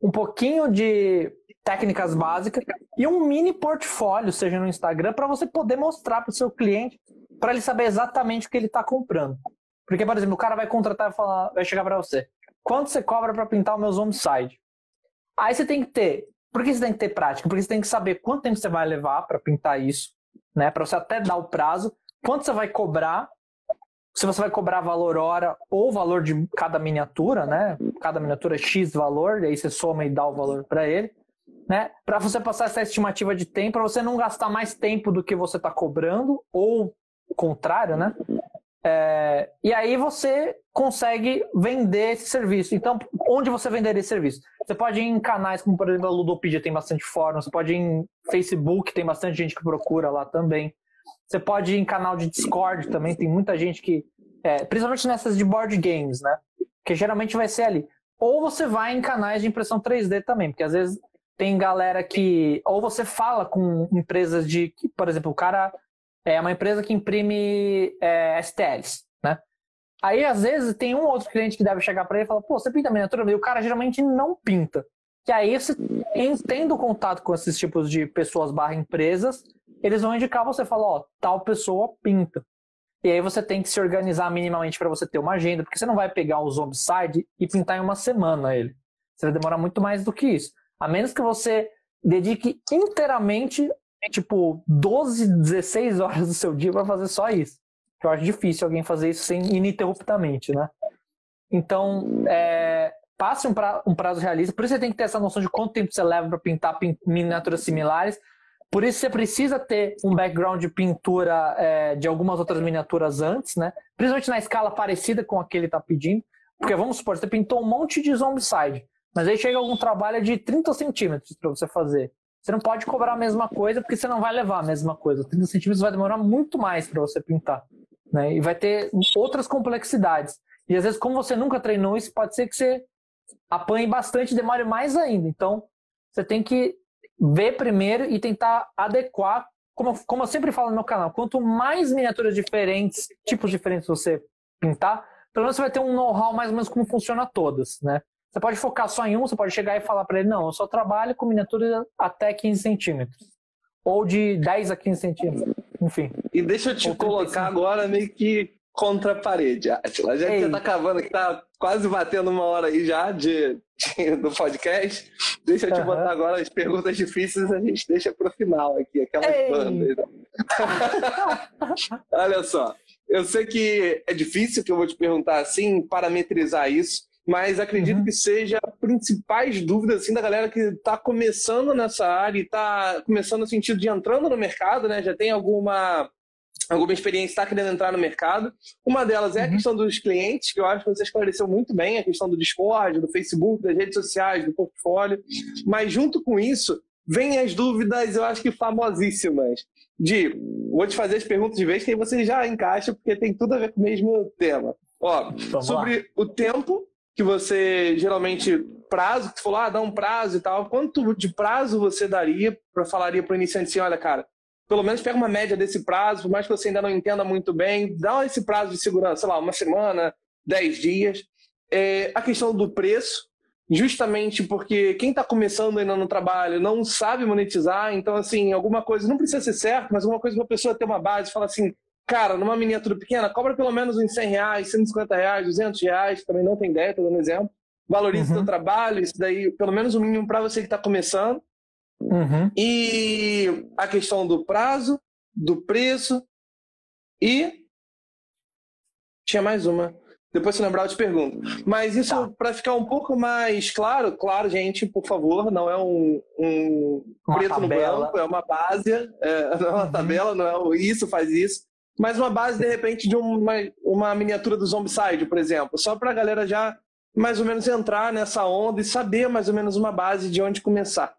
um pouquinho de técnicas básicas e um mini portfólio, seja no Instagram, para você poder mostrar para o seu cliente, para ele saber exatamente o que ele está comprando. Porque, por exemplo, o cara vai contratar e falar, vai chegar para você: quanto você cobra para pintar o meu zombicide? Aí você tem que ter. Por que você tem que ter prática? Porque você tem que saber quanto tempo você vai levar para pintar isso né? Para você até dar o prazo, quanto você vai cobrar, se você vai cobrar valor hora ou valor de cada miniatura, né? Cada miniatura é X valor, e aí você soma e dá o valor para ele, né? Para você passar essa estimativa de tempo, para você não gastar mais tempo do que você está cobrando, ou o contrário, né? É, e aí você consegue vender esse serviço. Então, onde você venderia esse serviço? Você pode ir em canais como, por exemplo, a Ludopedia tem bastante fórum, você pode ir em Facebook, tem bastante gente que procura lá também. Você pode ir em canal de Discord também, tem muita gente que. É, principalmente nessas de board games, né? Que geralmente vai ser ali. Ou você vai em canais de impressão 3D também, porque às vezes tem galera que. Ou você fala com empresas de. Por exemplo, o cara é uma empresa que imprime é, STLs, né? Aí, às vezes, tem um outro cliente que deve chegar para ele e falar, pô, você pinta miniatura? E o cara geralmente não pinta. Que aí, você tendo contato com esses tipos de pessoas barra empresas, eles vão indicar você, falar, ó, tal pessoa pinta. E aí você tem que se organizar minimamente para você ter uma agenda, porque você não vai pegar o Zombicide e pintar em uma semana ele. Você vai demorar muito mais do que isso. A menos que você dedique inteiramente tipo, 12, 16 horas do seu dia para fazer só isso. Eu acho difícil alguém fazer isso sem ininterruptamente, né? Então, é, passe um, pra, um prazo realista. Por isso você tem que ter essa noção de quanto tempo você leva para pintar miniaturas similares. Por isso você precisa ter um background de pintura é, de algumas outras miniaturas antes, né? Principalmente na escala parecida com a que ele está pedindo. Porque vamos supor, você pintou um monte de zombicide, mas aí chega algum trabalho de 30 centímetros para você fazer. Você não pode cobrar a mesma coisa porque você não vai levar a mesma coisa. 30 centímetros vai demorar muito mais para você pintar. Né? E vai ter outras complexidades. E às vezes, como você nunca treinou isso, pode ser que você apanhe bastante e demore mais ainda. Então, você tem que ver primeiro e tentar adequar. Como, como eu sempre falo no meu canal, quanto mais miniaturas diferentes, tipos diferentes você pintar, pelo menos você vai ter um know-how mais ou menos como funciona todas, né? Você pode focar só em um, você pode chegar e falar para ele, não, eu só trabalho com miniatura até 15 centímetros. Ou de 10 a 15 centímetros, enfim. E deixa eu te colocar agora meio que contra a parede, Atila. Já que você tá cavando que tá quase batendo uma hora aí já de, de do podcast, deixa eu te uhum. botar agora as perguntas difíceis, a gente deixa pro final aqui, aquelas Ei. bandas. Olha só, eu sei que é difícil que eu vou te perguntar assim, parametrizar isso, mas acredito uhum. que seja principais dúvidas assim da galera que está começando nessa área e está começando no sentido de entrando no mercado, né? Já tem alguma alguma experiência, está querendo entrar no mercado. Uma delas é a uhum. questão dos clientes, que eu acho que você esclareceu muito bem, a questão do Discord, do Facebook, das redes sociais, do portfólio. Mas junto com isso, vem as dúvidas, eu acho que famosíssimas. De, vou te fazer as perguntas de vez que aí você já encaixa, porque tem tudo a ver com o mesmo tema. Ó, sobre lá. o tempo que você geralmente prazo, que você falou, ah, dá um prazo e tal. Quanto de prazo você daria para falaria para o iniciante assim, olha, cara, pelo menos pega uma média desse prazo, por mais que você ainda não entenda muito bem, dá esse prazo de segurança, sei lá, uma semana, dez dias. É, a questão do preço, justamente porque quem está começando ainda no trabalho não sabe monetizar, então, assim, alguma coisa, não precisa ser certo, mas alguma coisa para a pessoa ter uma base, falar assim, cara, numa miniatura pequena, cobra pelo menos uns 100 reais, 150 reais, 200 reais, também não tem ideia, estou dando exemplo. Valorize uhum. seu trabalho, isso daí, pelo menos o mínimo para você que está começando. Uhum. E a questão do prazo, do preço e. Tinha mais uma. Depois, se lembrar, eu te pergunto. Mas isso, tá. para ficar um pouco mais claro, claro, gente, por favor, não é um, um preto tabela. no branco, é uma base, é, não é uma uhum. tabela, não é um, isso faz isso. Mas uma base, de repente, de uma, uma miniatura do Zombicide, por exemplo. Só para a galera já mais ou menos entrar nessa onda e saber mais ou menos uma base de onde começar.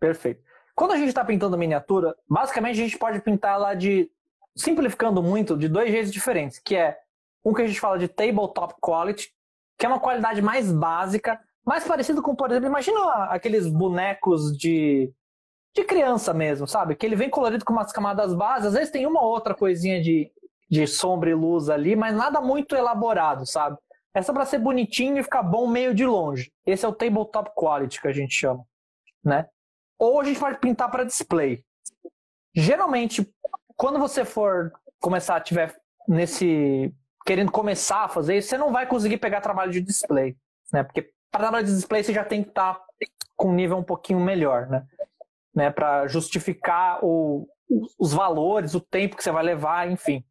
Perfeito. Quando a gente está pintando miniatura, basicamente a gente pode pintar lá de, simplificando muito, de dois jeitos diferentes, que é um que a gente fala de tabletop quality, que é uma qualidade mais básica, mais parecido com, por exemplo, imagina aqueles bonecos de, de criança mesmo, sabe? Que ele vem colorido com umas camadas bases, às vezes tem uma outra coisinha de, de sombra e luz ali, mas nada muito elaborado, sabe? É só para ser bonitinho e ficar bom meio de longe. Esse é o tabletop quality que a gente chama, né? Ou a gente pode pintar para display. Geralmente, quando você for começar tiver nesse querendo começar a fazer isso, você não vai conseguir pegar trabalho de display, né? Porque para trabalho de display você já tem que estar tá com um nível um pouquinho melhor, né? né? Para justificar o, os valores, o tempo que você vai levar, enfim.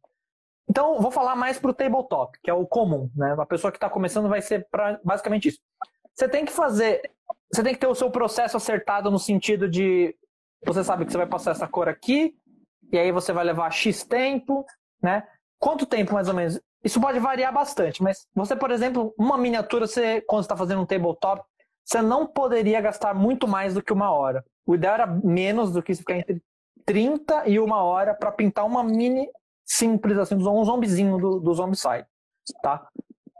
Então, vou falar mais para o tabletop, que é o comum, né? Uma pessoa que está começando vai ser pra, basicamente isso. Você tem que fazer você tem que ter o seu processo acertado no sentido de você sabe que você vai passar essa cor aqui, e aí você vai levar X tempo, né? Quanto tempo mais ou menos? Isso pode variar bastante, mas você, por exemplo, uma miniatura, você, quando está fazendo um tabletop, você não poderia gastar muito mais do que uma hora. O ideal era menos do que isso, ficar entre 30 e uma hora para pintar uma mini simples, assim, um zombizinho do, do Zombicide, tá?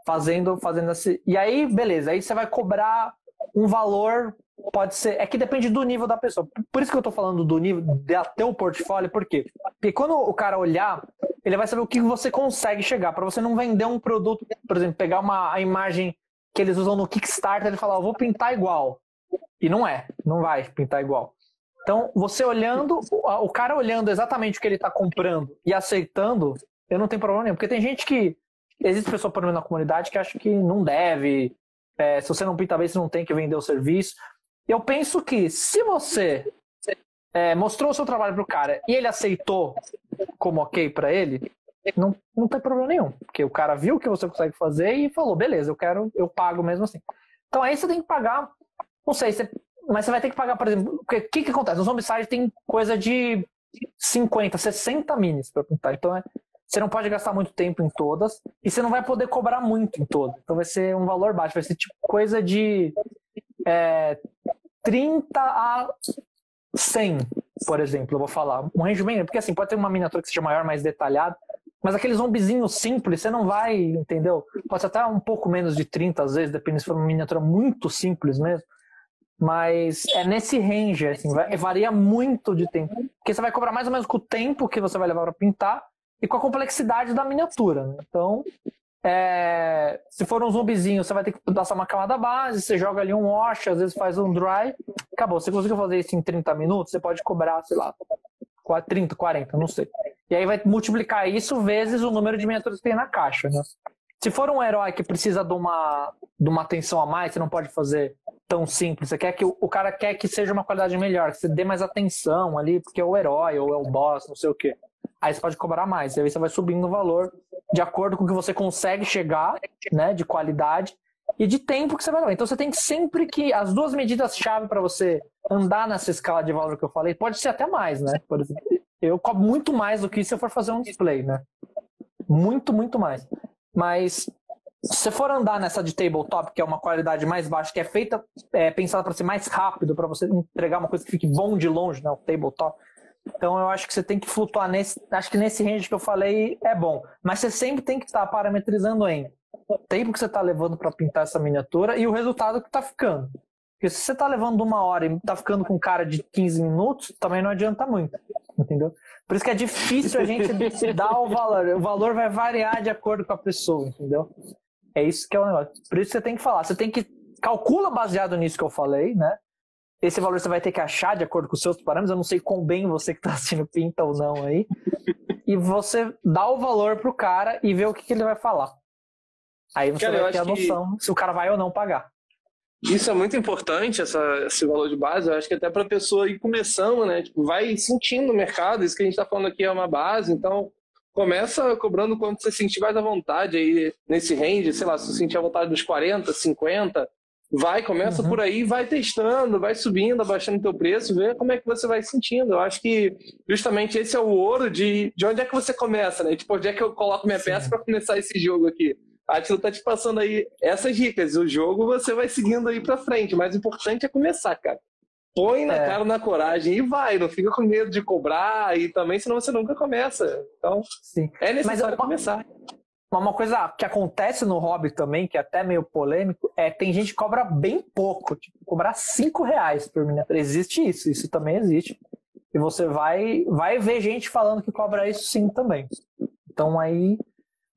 Fazendo, fazendo assim. E aí, beleza, aí você vai cobrar um valor pode ser. É que depende do nível da pessoa. Por isso que eu tô falando do nível até o portfólio, por quê? Porque quando o cara olhar, ele vai saber o que você consegue chegar. Para você não vender um produto, por exemplo, pegar uma a imagem que eles usam no Kickstarter e falar, eu vou pintar igual. E não é, não vai pintar igual. Então, você olhando, o cara olhando exatamente o que ele está comprando e aceitando, eu não tenho problema nenhum. Porque tem gente que. Existe pessoa, por exemplo, na comunidade que acha que não deve, é, se você não pinta bem, você não tem que vender o serviço. Eu penso que se você é, mostrou o seu trabalho para o cara e ele aceitou como ok para ele, não, não tem problema nenhum. Porque o cara viu o que você consegue fazer e falou, beleza, eu quero, eu pago mesmo assim. Então aí você tem que pagar, não sei, você, mas você vai ter que pagar, por exemplo, o que, que, que acontece? No Zombicide tem coisa de 50, 60 minis para pintar. Então é, você não pode gastar muito tempo em todas e você não vai poder cobrar muito em todas. Então vai ser um valor baixo, vai ser tipo coisa de é, 30 a 100, por exemplo, eu vou falar. Um range bem, porque assim, pode ter uma miniatura que seja maior, mais detalhada, mas aqueles zombizinhos simples, você não vai, entendeu? Pode ser até um pouco menos de 30 às vezes, dependendo se for uma miniatura muito simples mesmo. Mas é nesse range, assim, varia muito de tempo. Porque você vai cobrar mais ou menos com o tempo que você vai levar para pintar e com a complexidade da miniatura. Né? Então, é, se for um zumbizinho, você vai ter que passar uma camada base, você joga ali um wash, às vezes faz um dry, acabou. Você conseguiu fazer isso em 30 minutos, você pode cobrar, sei lá, 30, 40, não sei. E aí vai multiplicar isso vezes o número de miniaturas que tem na caixa, né? Se for um herói que precisa de uma, de uma atenção a mais, você não pode fazer tão simples. Você quer que o, o cara quer que seja uma qualidade melhor, que você dê mais atenção ali, porque é o herói ou é o boss, não sei o quê aí você pode cobrar mais. E aí você vai subindo o valor de acordo com o que você consegue chegar, né, de qualidade e de tempo que você vai levar. Então você tem que sempre que as duas medidas-chave para você andar nessa escala de valor que eu falei, pode ser até mais, né? Por exemplo, eu cobro muito mais do que se eu for fazer um display, né? Muito, muito mais. Mas se você for andar nessa de tabletop, que é uma qualidade mais baixa, que é feita, é, pensada para ser mais rápido, para você entregar uma coisa que fique bom de longe, né? O tabletop então eu acho que você tem que flutuar nesse. Acho que nesse range que eu falei é bom. Mas você sempre tem que estar parametrizando em tempo que você está levando para pintar essa miniatura e o resultado que está ficando. Porque se você está levando uma hora e está ficando com cara de 15 minutos, também não adianta muito, entendeu? Por isso que é difícil a gente dar o valor. O valor vai variar de acordo com a pessoa, entendeu? É isso que é o negócio. Por isso você tem que falar. Você tem que calcula baseado nisso que eu falei, né? Esse valor você vai ter que achar de acordo com os seus parâmetros. Eu não sei quão bem você que está assistindo pinta ou não aí. E você dá o valor pro cara e vê o que, que ele vai falar. Aí você cara, vai ter a noção que... se o cara vai ou não pagar. Isso é muito importante, essa, esse valor de base. Eu acho que até para a pessoa ir começando, né? Tipo, vai sentindo o mercado. Isso que a gente está falando aqui é uma base. Então, começa cobrando quando você sentir mais à vontade aí nesse range. Sei lá, se você sentir a vontade dos 40, 50, vai, começa uhum. por aí, vai testando, vai subindo, abaixando o teu preço, vê como é que você vai sentindo. Eu acho que justamente esse é o ouro de, de onde é que você começa, né? Tipo, onde é que eu coloco minha Sim. peça para começar esse jogo aqui a Atila tá te passando aí essas dicas. O jogo você vai seguindo aí pra frente. O mais importante é começar, cara. Põe na é. cara, na coragem e vai. Não fica com medo de cobrar e também, senão você nunca começa. Então, Sim. é necessário Mas, começar. Uma coisa que acontece no hobby também, que é até meio polêmico, é tem gente que cobra bem pouco, tipo, cobrar 5 reais por miniatura. Existe isso, isso também existe. E você vai, vai ver gente falando que cobra isso sim também. Então aí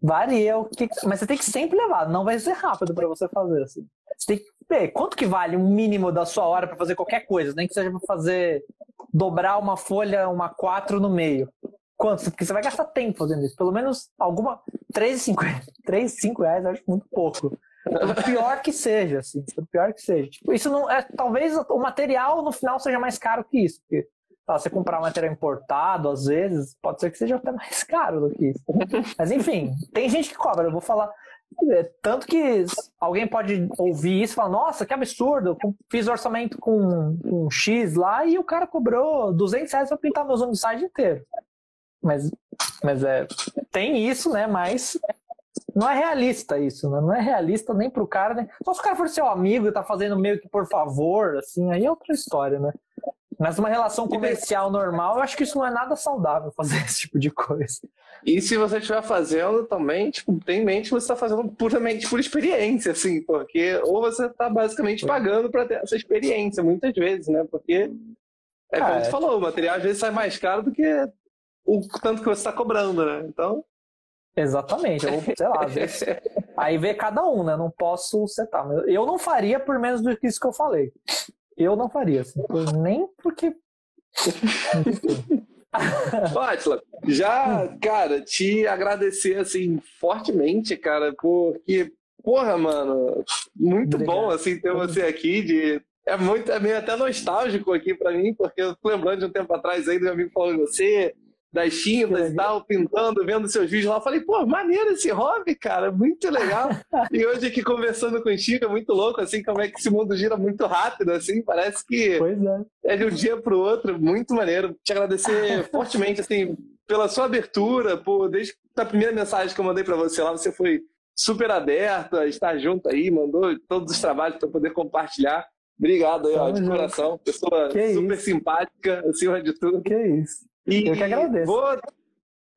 Varia o que. Mas você tem que sempre levar, não vai ser rápido para você fazer. Assim. Você tem que ver quanto que vale um mínimo da sua hora para fazer qualquer coisa, nem que seja para fazer dobrar uma folha, uma 4 no meio. Quanto? Porque você vai gastar tempo fazendo isso. Pelo menos alguma. 3,50. 3, 5 reais eu acho muito pouco. Pelo pior que seja, assim. Pelo pior que seja. Tipo, isso não é. Talvez o material no final seja mais caro que isso. Porque Tá, você comprar um material importado, às vezes, pode ser que seja até mais caro do que isso. Mas enfim, tem gente que cobra. Eu vou falar. É, tanto que alguém pode ouvir isso e falar, nossa, que absurdo, eu fiz orçamento com, com X lá e o cara cobrou 200 reais para pintar meu zone site inteiro. Mas, mas é, tem isso, né? Mas não é realista isso, né? Não é realista nem pro cara, né? Só se o cara for seu amigo e tá fazendo meio que por favor, assim, aí é outra história, né? Mas uma relação comercial normal, eu acho que isso não é nada saudável fazer esse tipo de coisa. E se você estiver fazendo também, tipo, tem em mente que você está fazendo puramente por experiência, assim, porque ou você está basicamente pagando para ter essa experiência, muitas vezes, né? Porque é como ah, você é. falou, o material às vezes sai mais caro do que o tanto que você está cobrando, né? Então. Exatamente, ou sei lá, às vezes. Aí vê cada um, né? Não posso setar. Eu não faria por menos do que isso que eu falei. Eu não faria, assim, nem porque. Ótimo. Já, cara, te agradecer assim fortemente, cara, porque, porra, mano, muito Obrigado. bom assim ter você aqui de é muito é meio até nostálgico aqui para mim, porque eu tô lembrando de um tempo atrás aí do meu amigo falando você, das tintas e tal, pintando, vendo seus vídeos lá. Eu falei, pô, maneiro esse hobby, cara, muito legal. e hoje aqui conversando contigo é muito louco, assim, como é que esse mundo gira muito rápido, assim, parece que é. é de um dia pro outro, muito maneiro. Te agradecer fortemente, assim, pela sua abertura, por, desde a primeira mensagem que eu mandei para você lá, você foi super aberto a estar junto aí, mandou todos os trabalhos para poder compartilhar. Obrigado aí, ó, de coração. Pessoa que super isso? simpática, acima de tudo. Que isso. E eu que agradeço. Vou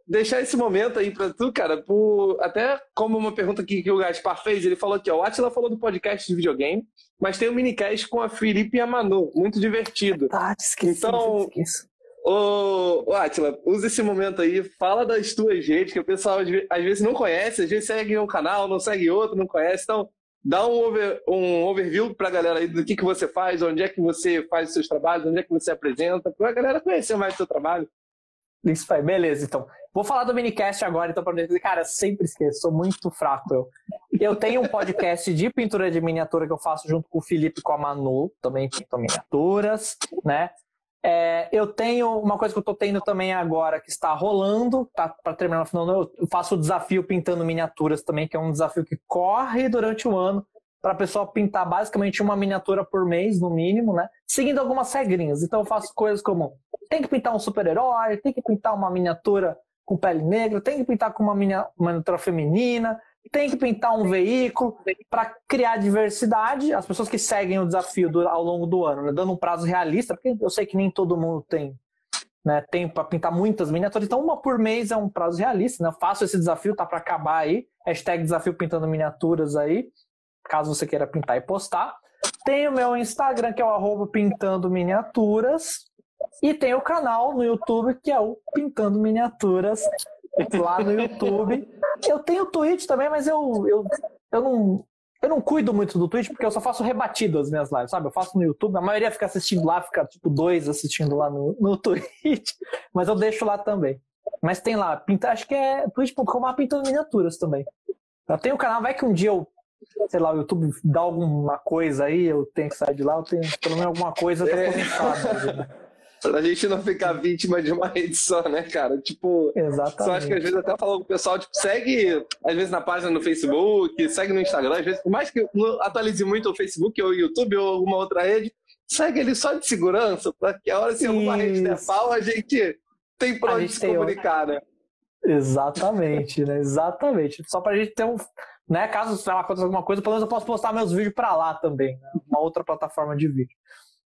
deixar esse momento aí para tu, cara, por até como uma pergunta que, que o Gaspar fez, ele falou aqui, ó, o Atila falou do podcast de videogame, mas tem um minicast com a Felipe e a Manu, muito divertido. Ah, esqueci, então, esqueci. Ô, ô Atila, usa esse momento aí, fala das tuas redes, que o pessoal às vezes não conhece, às vezes segue um canal, não segue outro, não conhece, então dá um, over, um overview para a galera aí do que, que você faz, onde é que você faz os seus trabalhos, onde é que você apresenta, para a galera conhecer mais o seu trabalho. Isso aí, beleza, então. Vou falar do minicast agora, então, para dizer, cara, sempre esqueço, sou muito fraco eu. Eu tenho um podcast de pintura de miniatura que eu faço junto com o Felipe e com a Manu, também pintam miniaturas, né? É, eu tenho uma coisa que eu estou tendo também agora que está rolando, tá para terminar no final, eu faço o desafio pintando miniaturas também, que é um desafio que corre durante o ano para a pessoa pintar basicamente uma miniatura por mês, no mínimo, né? Seguindo algumas regrinhas. Então eu faço coisas como tem que pintar um super-herói, tem que pintar uma miniatura com pele negra, tem que pintar com uma miniatura feminina, tem que pintar um veículo para criar diversidade. As pessoas que seguem o desafio do, ao longo do ano, né, dando um prazo realista, porque eu sei que nem todo mundo tem né, tempo para pintar muitas miniaturas, então uma por mês é um prazo realista, né? Eu faço esse desafio, tá para acabar aí. Hashtag desafio pintando miniaturas aí, caso você queira pintar e postar. Tem o meu Instagram, que é o arroba pintando miniaturas. E tem o canal no YouTube, que é o Pintando Miniaturas, lá no YouTube. Eu tenho Twitch também, mas eu, eu, eu não eu não cuido muito do Twitch porque eu só faço rebatido as minhas lives, sabe? Eu faço no YouTube, a maioria fica assistindo lá, fica tipo dois assistindo lá no, no Twitch, mas eu deixo lá também. Mas tem lá, pinta, acho que é twitch.com pintando miniaturas também. Eu tenho o canal, vai que um dia eu, sei lá, o YouTube dá alguma coisa aí, eu tenho que sair de lá, eu tenho pelo menos alguma coisa pra É. começar. né? Pra gente não ficar vítima de uma rede só, né, cara? Tipo, Exatamente. Só acho que às vezes até falo com o pessoal, tipo, segue às vezes na página no Facebook, segue no Instagram, às vezes, por mais que não atualize muito o Facebook ou o YouTube ou alguma outra rede, segue ele só de segurança, para que a hora se alguma rede der pau, a gente tem pra onde se comunicar, né? Exatamente, né? Exatamente. Só pra gente ter um. Né, caso sei lá, aconteça alguma coisa, pelo menos eu posso postar meus vídeos pra lá também, né? Uma outra plataforma de vídeo.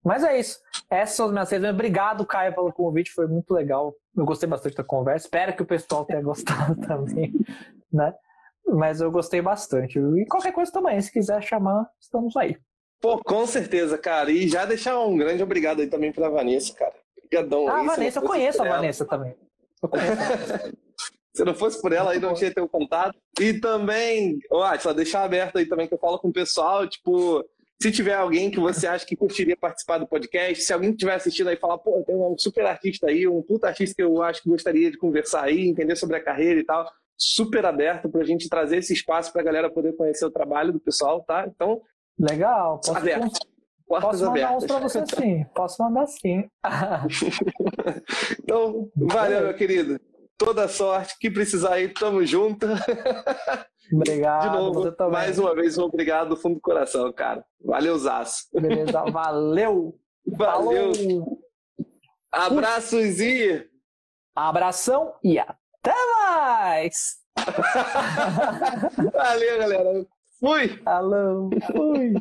Mas é isso. Essas são as minhas redes. Obrigado, Caio, pelo convite. Foi muito legal. Eu gostei bastante da conversa. Espero que o pessoal tenha gostado também, né? Mas eu gostei bastante. E qualquer coisa também, se quiser chamar, estamos aí. Pô, com certeza, cara. E já deixar um grande obrigado aí também pra Vanessa, cara. Obrigadão Ah, aí. Vanessa, eu conheço a ela- Vanessa também. Eu conheço a Vanessa. Se não fosse por ela, aí não tinha teu contato. E também, ó, deixar aberto aí também que eu falo com o pessoal, tipo, se tiver alguém que você acha que curtiria participar do podcast, se alguém que estiver assistindo aí falar, pô, tem um super artista aí, um puta artista que eu acho que gostaria de conversar aí, entender sobre a carreira e tal, super aberto pra gente trazer esse espaço pra galera poder conhecer o trabalho do pessoal, tá? Então, Legal. Posso, aberto. Portas posso mandar uns abertas. pra você sim. Posso mandar sim. Então, valeu, meu querido. Toda sorte. que precisar aí, tamo junto. Obrigado. De novo, você também. mais uma vez, um obrigado do fundo do coração, cara. Valeu, Zaço. Beleza, valeu. Valeu. Falou. Abraços e. Abração e até mais. Valeu, galera. Fui! Alô, fui.